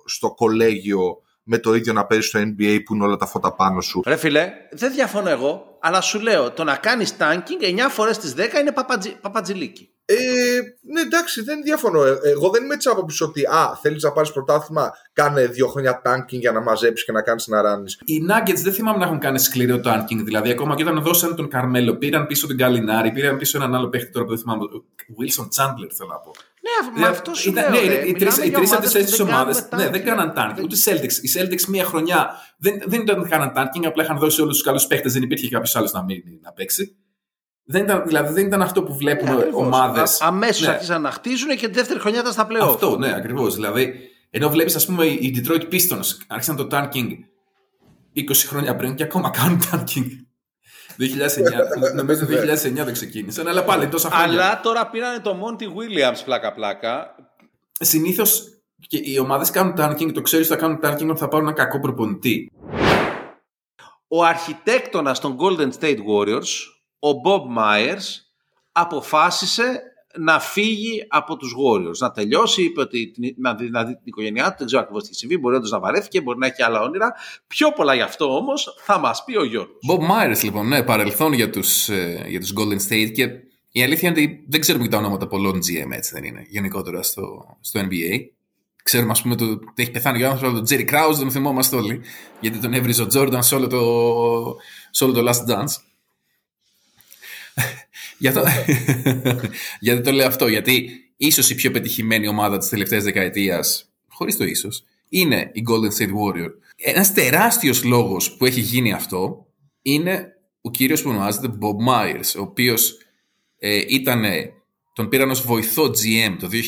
στο κολέγιο με το ίδιο να παίζεις στο NBA που είναι όλα τα φώτα πάνω σου. Ρε φίλε, δεν διαφωνώ εγώ, αλλά σου λέω το να κάνεις tanking 9 φορές στις 10 είναι παπατζι, παπατζηλίκι. Ε, ναι, εντάξει, δεν διαφωνώ. Ε, εγώ δεν είμαι τη άποψη ότι α, θέλεις να πάρεις πρωτάθλημα, κάνε δύο χρόνια tanking για να μαζέψεις και να κάνεις να ράνει. Οι Nuggets δεν θυμάμαι να έχουν κάνει σκληρό tanking. Δηλαδή, ακόμα και όταν δώσαν τον Καρμέλο, πήραν πίσω την Καλινάρη, πήραν πίσω έναν άλλο παίχτη τώρα που δεν θυμάμαι. Wilson Chandler, θέλω να πω. Ναι, με αυτό σου ήταν, λέω. Ναι, οι τρει από τις τέσσερις ομάδε ναι, δεν κάναν tanking. Ούτε οι Celtics. Οι Celtics μία χρονιά δεν, δεν ήταν κάναν tanking, απλά είχαν δώσει όλους τους καλούς παίχτες, δεν υπήρχε κάποιος άλλος να μείνει να παίξει. Δεν ήταν, δηλαδή δεν ήταν αυτό που βλέπουμε ναι, ομάδες. Αμέσως ναι. άρχισαν να χτίζουν και τη δεύτερη χρονιά ήταν στα πλέον. Αυτό, ναι, ακριβώς. Δηλαδή, ενώ βλέπεις, ας πούμε, οι Detroit Pistons άρχισαν το tanking 20 χρόνια πριν και ακόμα κάνουν tanking. [LAUGHS] 2009, νομίζω 2009 δεν ξεκίνησαν, αλλά πάλι τόσα χρόνια. Αλλά τώρα πήραν το Monty Williams πλάκα-πλάκα. Συνήθως και οι ομάδες κάνουν tanking, το ξέρεις ότι θα κάνουν tanking όταν θα πάρουν ένα κακό προπονητή. Ο αρχιτέκτονας των Golden State Warriors ο Bob Myers αποφάσισε να φύγει από τους Warriors, να τελειώσει, είπε ότι να δει, να δει την οικογένειά του, δεν ξέρω ακριβώς τι έχει συμβεί, μπορεί να βαρέθηκε, μπορεί να έχει άλλα όνειρα. Πιο πολλά γι' αυτό όμως θα μας πει ο Γιώργος. Bob Myers λοιπόν, ναι, παρελθόν για τους, ε, για τους Golden State και η αλήθεια είναι ότι δεν ξέρουμε και τα ονόματα πολλών GM, έτσι δεν είναι, γενικότερα στο, στο NBA. Ξέρουμε, ας πούμε, ότι έχει πεθάνει ο άνθρωπος, τον Jerry Krause, τον θυμόμαστε όλοι, γιατί τον έβριζε ο Jordan σε όλο το, σε όλο το Last Dance. [LAUGHS] γιατί το λέω αυτό, γιατί ίσως η πιο πετυχημένη ομάδα της τελευταίας δεκαετίας, χωρίς το ίσως, είναι η Golden State Warrior. Ένας τεράστιος λόγος που έχει γίνει αυτό είναι ο κύριος που ονομάζεται Bob Myers, ο οποίος ε, ήταν, τον πήραν ως βοηθό GM το 2011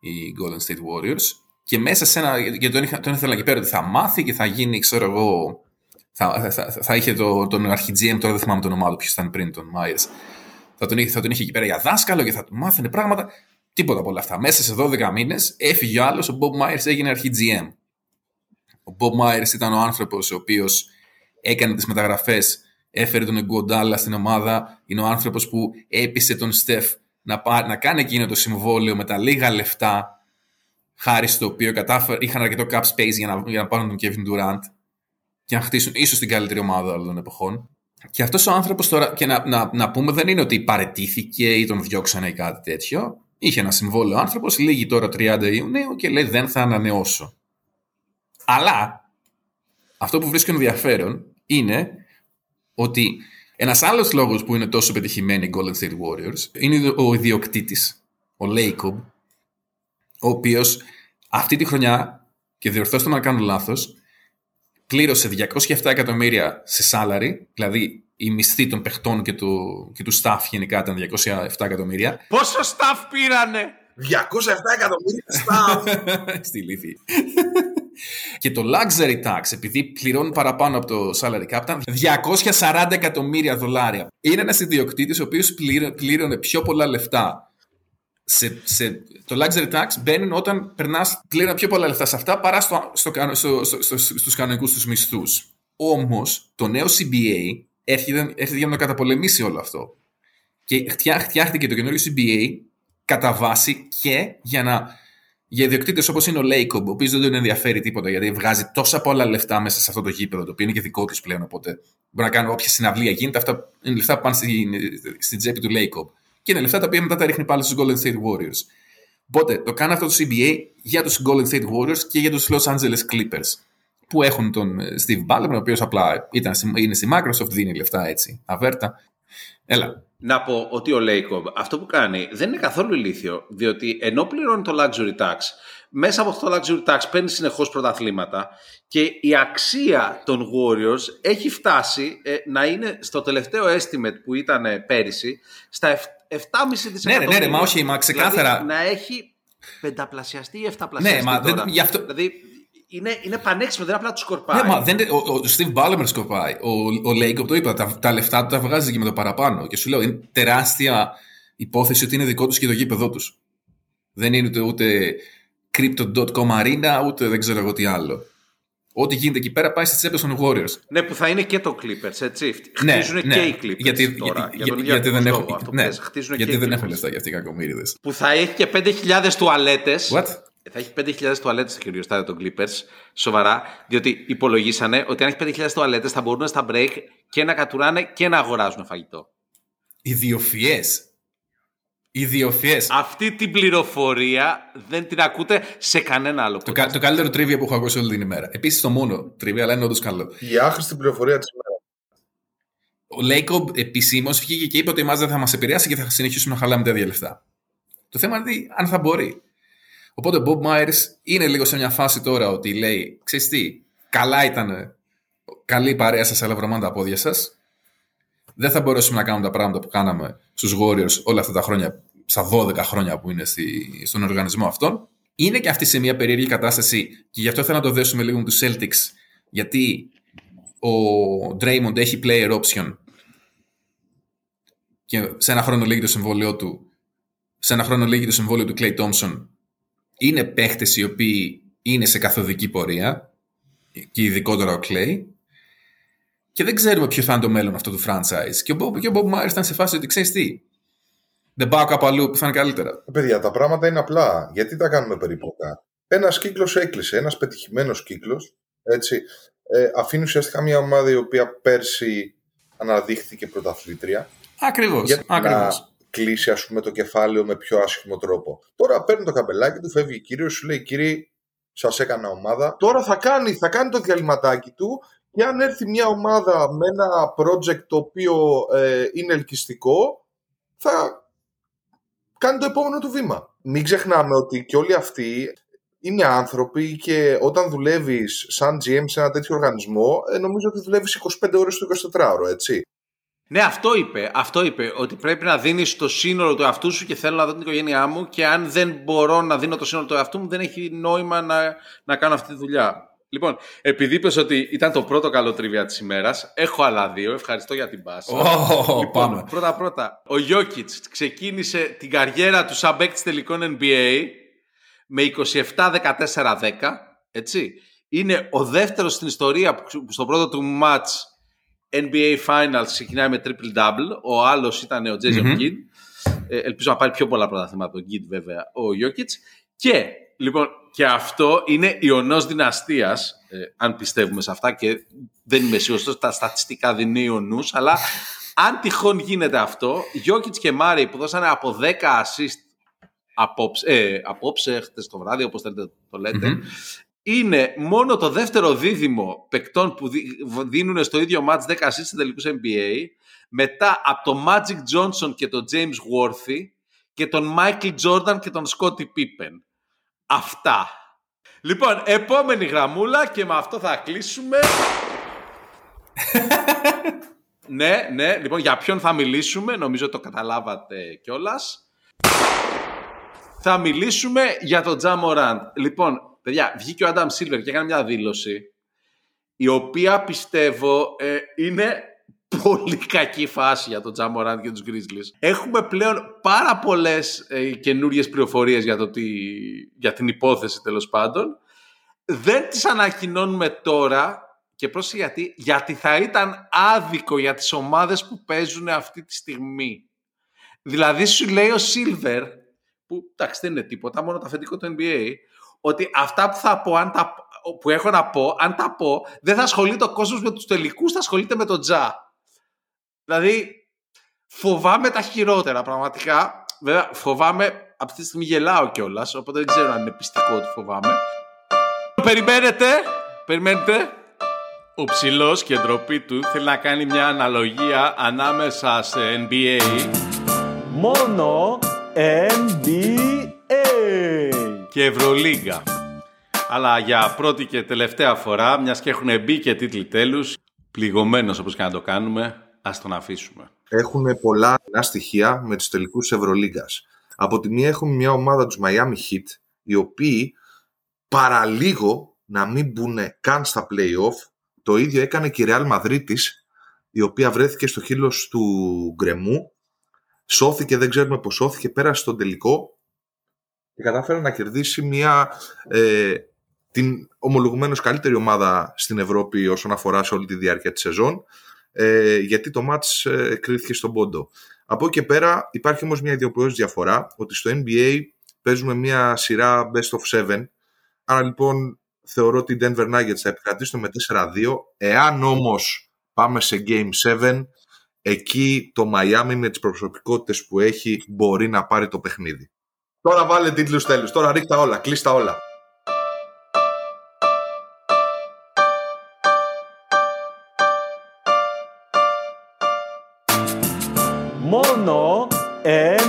οι Golden State Warriors και μέσα σε ένα, γιατί τον, είχα, τον ήθελα εκεί πέρα ότι θα μάθει και θα γίνει, ξέρω εγώ, θα, θα, θα, είχε το, τον αρχι GM, τώρα δεν θυμάμαι το όνομά του, ποιος ήταν πριν, τον Μάιερς. Θα τον, είχε, θα τον είχε εκεί πέρα για δάσκαλο και θα του μάθαινε πράγματα. Τίποτα από όλα αυτά. Μέσα σε 12 μήνες έφυγε ο άλλος, ο Μπομπ Μάιερ έγινε αρχι GM. Ο Μπομπ Μάιερ ήταν ο άνθρωπος ο οποίος έκανε τις μεταγραφές, έφερε τον Iguodala στην ομάδα. Είναι ο άνθρωπος που έπεισε τον Στεφ να, να κάνει εκείνο το συμβόλαιο με τα λίγα λεφτά, χάρη στο οποίο κατάφερε, είχαν αρκετό cap space για να, για να πάρουν τον Kevin Durant και να χτίσουν ίσως την καλύτερη ομάδα όλων των εποχών. Και αυτός ο άνθρωπος τώρα, και να, να, να πούμε, δεν είναι ότι παρετήθηκε ή τον διώξανε ή κάτι τέτοιο. Είχε ένα συμβόλαιο άνθρωπος, λύγει τώρα 30 Ιουνίου και λέει δεν θα ανανεώσω. Αλλά αυτό που βρίσκω ενδιαφέρον είναι ότι ένας άλλος λόγος που είναι τόσο πετυχημένοι οι Golden State Warriors είναι ο ιδιοκτήτης, ο Lacob, ο οποίος αυτή τη χρονιά, και διορθώστε με να κάνω λάθος, πλήρωσε 207 εκατομμύρια σε salary, δηλαδή η μισθή των παιχτών και του, και του staff γενικά ήταν 207 εκατομμύρια. Πόσο staff πήρανε! 207 εκατομμύρια staff! [LAUGHS] Στη λύθη. και το luxury tax, επειδή πληρώνουν παραπάνω από το salary cap, ήταν 240 εκατομμύρια δολάρια. Είναι ένας ιδιοκτήτης ο οποίος πλήρωνε πιο πολλά λεφτά σε, σε, το luxury tax μπαίνουν όταν περνάς πλέον πιο πολλά λεφτά σε αυτά παρά στο, στο, στο, στο, στο, στους κανονικούς τους μισθούς. Όμως το νέο CBA έρχεται, έρχεται για να το καταπολεμήσει όλο αυτό. Και φτιάχτηκε το καινούριο CBA κατά βάση και για να για ιδιοκτήτες όπως είναι ο Λέικομπ, ο οποίος δεν τον ενδιαφέρει τίποτα γιατί βγάζει τόσα πολλά λεφτά μέσα σε αυτό το γήπεδο, το οποίο είναι και δικό τους πλέον. Οπότε μπορεί να κάνει όποια συναυλία γίνεται. Αυτά είναι λεφτά που πάνε στην, στην τσέπη του Λέικομπ και είναι λεφτά τα οποία μετά τα ρίχνει πάλι στους Golden State Warriors. Οπότε το κάνει αυτό το CBA για τους Golden State Warriors και για τους Los Angeles Clippers που έχουν τον ε, Steve Ballmer, ο οποίος απλά ήταν, είναι στη Microsoft, δίνει λεφτά έτσι, αβέρτα. Έλα. Να πω ότι ο Λέικομπ αυτό που κάνει δεν είναι καθόλου ηλίθιο, διότι ενώ πληρώνει το luxury tax, μέσα από αυτό το luxury tax παίρνει συνεχώς πρωταθλήματα και η αξία των Warriors έχει φτάσει ε, να είναι στο τελευταίο estimate που ήταν πέρυσι στα 7,5 δισεκατομμύρια. Ναι, ναι, ναι, μα όχι, μα ξεκάθαρα. Δηλαδή, να έχει πενταπλασιαστεί ή εφταπλασιαστεί. Ναι, μα δεν, γι' αυτό... Δηλαδή είναι, είναι πανέξυπνο, δεν απλά τους σκορπάει. Ναι, μα δεν, ο, ο Steve Ballmer σκορπάει. Ο, ο Λέικοπ το είπα, τα, τα λεφτά του τα βγάζει και με το παραπάνω. Και σου λέω, είναι τεράστια υπόθεση ότι είναι δικό τους και το γήπεδό τους. Δεν είναι ούτε, ούτε crypto.com arena, ούτε δεν ξέρω εγώ τι άλλο. Ό,τι γίνεται εκεί πέρα πάει στις τσέπες των Warriors. Ναι, που θα είναι και το Clippers, έτσι. Ναι, Χτίζουν ναι. και οι Clippers Γιατί, τώρα. για, για τον ίδιο γιατί δεν ακριβώς έχουν, λόγο, αυτό ναι, πες. Χτίζουν γιατί και οι δεν Clippers. έχουν λεφτά για αυτοί οι κακομύριδες. Που θα έχει και 5.000 τουαλέτες. What? Θα έχει 5.000 τουαλέτες στο χειρίο στάδιο των Clippers. Σοβαρά. Διότι υπολογίσανε ότι αν έχει 5.000 τουαλέτες θα μπορούν στα break και να κατουράνε και να αγοράζουν φαγητό. Ιδιοφιές. Ιδιοφιές. Αυτή την πληροφορία δεν την ακούτε σε κανένα άλλο. Το, podcast. κα- το καλύτερο τρίβια που έχω ακούσει όλη την ημέρα. Επίσης το μόνο τρίβια, αλλά είναι όντως καλό. Η άχρηστη πληροφορία της ημέρας. Ο Λέικομπ επισήμως βγήκε και είπε ότι εμάς δεν θα μας επηρεάσει και θα συνεχίσουμε να χαλάμε τα ίδια λεφτά. Το θέμα είναι τι- αν θα μπορεί. Οπότε ο Bob Myers είναι λίγο σε μια φάση τώρα ότι λέει: Ξέρεις τι, καλά ήταν καλή η παρέα σας, αλλά βρωμάνε τα πόδια σας. Δεν θα μπορέσουμε να κάνουμε τα πράγματα που κάναμε στους Warriors όλα αυτά τα χρόνια, στα 12 χρόνια που είναι στη, στον οργανισμό αυτόν. Είναι και αυτή σε μια περίεργη κατάσταση και γι' αυτό θέλω να το δέσουμε λίγο με τους Celtics. Γιατί ο Draymond έχει player option και σε ένα χρόνο λύγει το συμβόλαιό του, σε ένα χρόνο λύγει το συμβόλαιο του Clay Thompson, είναι παίχτες οι οποίοι είναι σε καθοδική πορεία και ειδικότερα ο Clay και δεν ξέρουμε ποιο θα είναι το μέλλον αυτό του franchise. Και ο Bob, και ο Bob Myers ήταν σε φάση ότι ξέρεις τι, δεν πάω κάπου αλλού που θα είναι καλύτερα. Ε, Παιδιά, τα πράγματα είναι απλά. Γιατί τα κάνουμε περίπλοκα. Ένας κύκλος έκλεισε, ένας πετυχημένος κύκλος. Έτσι. Ε, αφήνει ουσιαστικά μια ομάδα η οποία πέρσι αναδείχθηκε πρωταθλήτρια. Ακριβώς. Γιατί να Ακριβώς. κλείσει ας πούμε, το κεφάλαιο με πιο άσχημο τρόπο. Τώρα παίρνει το καπελάκι του, φεύγει κύριος, σου λέει κύριε, σας έκανα ομάδα. Τώρα θα κάνει, θα κάνει το διαλυματάκι του και αν έρθει μια ομάδα με ένα project το οποίο ε, είναι ελκυστικό, θα κάνει το επόμενο του βήμα. Μην ξεχνάμε ότι και όλοι αυτοί είναι άνθρωποι και όταν δουλεύεις σαν GM σε ένα τέτοιο οργανισμό, ε, νομίζω ότι δουλεύεις 25 ώρες το 24ωρο, έτσι. Ναι, αυτό είπε. Αυτό είπε. Ότι πρέπει να δίνεις το σύνολο του εαυτού σου και θέλω να δω την οικογένειά μου. Και αν δεν μπορώ να δίνω το σύνολο του εαυτού μου, δεν έχει νόημα να, να κάνω αυτή τη δουλειά. Λοιπόν, επειδή είπες ότι ήταν το πρώτο καλό τριβιά της ημέρας, έχω άλλα δύο. Ευχαριστώ για την πάση. Ω, Λοιπόν, πάμε. πρώτα πρώτα, ο Γιώκητς ξεκίνησε την καριέρα του σαν παίκτης τελικών NBA με 27-14-10, έτσι. Είναι ο δεύτερος στην ιστορία που στο πρώτο του match NBA Finals ξεκινάει με triple-double. Ο άλλος ήταν ο Jason Μμμ. Kidd. Ε, ελπίζω να πάρει πιο πολλά πρωταθλήματα τον Kidd βέβαια ο Γιώκητς. Και λοιπόν, και αυτό είναι ιονός δυναστείας, ε, αν πιστεύουμε σε αυτά και δεν είμαι σίγουρος, τα στατιστικά δεν είναι ιονούς, αλλά αν τυχόν γίνεται αυτό, Γιώκητς και Μάρι που δώσανε από 10 assist απόψε, ε, απόψε χτες το βράδυ, όπως θέλετε το λέτε, Μμμ. είναι μόνο το δεύτερο δίδυμο παικτών που δι- δίνουν στο ίδιο match 10 assists σε τελικούς NBA, μετά από το Magic Johnson και τον James Worthy και τον Michael Jordan και τον Scottie Pippen. Αυτά. Λοιπόν, επόμενη γραμμούλα και με αυτό θα κλείσουμε. [LAUGHS] ναι, ναι. Λοιπόν, για ποιον θα μιλήσουμε, νομίζω το καταλάβατε κιόλας. Θα μιλήσουμε για τον Τζα Μοράντ. Λοιπόν, παιδιά, βγήκε ο Άνταμ Σίλβερ και έκανε μια δήλωση η οποία πιστεύω ε, είναι πολύ κακή φάση για τον Τζα Μοράντ και τους Grizzlies. Έχουμε πλέον πάρα πολλές ε, καινούριες πληροφορίες για, το τι, για την υπόθεση τέλος πάντων. Δεν τις ανακοινώνουμε τώρα και πρόσεχε γιατί, γιατί θα ήταν άδικο για τις ομάδες που παίζουν αυτή τη στιγμή. Δηλαδή σου λέει ο Σίλβερ, που εντάξει δεν είναι τίποτα, μόνο το αφεντικό του NBA, ότι αυτά που θα πω, αν τα, που έχω να πω, αν τα πω, δεν θα ασχολείται ο κόσμος με τους τελικούς, θα ασχολείται με τον Τζα. Δηλαδή, φοβάμαι τα χειρότερα πραγματικά. Βέβαια, φοβάμαι, από αυτή τη στιγμή γελάω κιόλας, οπότε δεν ξέρω αν είναι πιστικό ότι φοβάμαι. Περιμένετε, περιμένετε. Ο ψηλός και ντροπή του θέλει να κάνει μια αναλογία ανάμεσα σε NBA Μόνο NBA. και Ευρωλίγκα. Αλλά για πρώτη και τελευταία φορά, μιας και έχουν μπει και τίτλοι τέλους, πληγωμένος όπως και να το κάνουμε, ας τον αφήσουμε. Έχουν πολλά κοινά στοιχεία με τους τελικούς της Ευρωλίγκας. Από τη μία έχουμε μια ομάδα τους Miami Heat, οι οποίοι παραλίγο να μην μπουν καν στα play-off. Το ίδιο έκανε και η Real Μαδρίτης, η οποία βρέθηκε στο χείλος του γκρεμού. Σώθηκε, δεν ξέρουμε πώς σώθηκε, πέρασε στον τελικό και κατάφερε να κερδίσει μια ε, την ομολογουμένως καλύτερη ομάδα στην Ευρώπη όσον αφορά σε όλη τη διάρκεια της σεζόν, ε, γιατί το μάτς ε, κρίθηκε στον πόντο. Από εκεί και πέρα υπάρχει όμως μια ιδιοποιώς διαφορά, ότι στο NBA παίζουμε μια σειρά best of 7, άρα λοιπόν θεωρώ ότι οι Denver Nuggets θα επικρατήσουν με 4-2, εάν όμως πάμε σε Game 7, εκεί το Miami με τις προσωπικότητες που έχει μπορεί να πάρει το παιχνίδι. Τώρα βάλε τίτλους τέλους, τώρα ρίχτα όλα, κλείστα όλα. Μόνο NBA.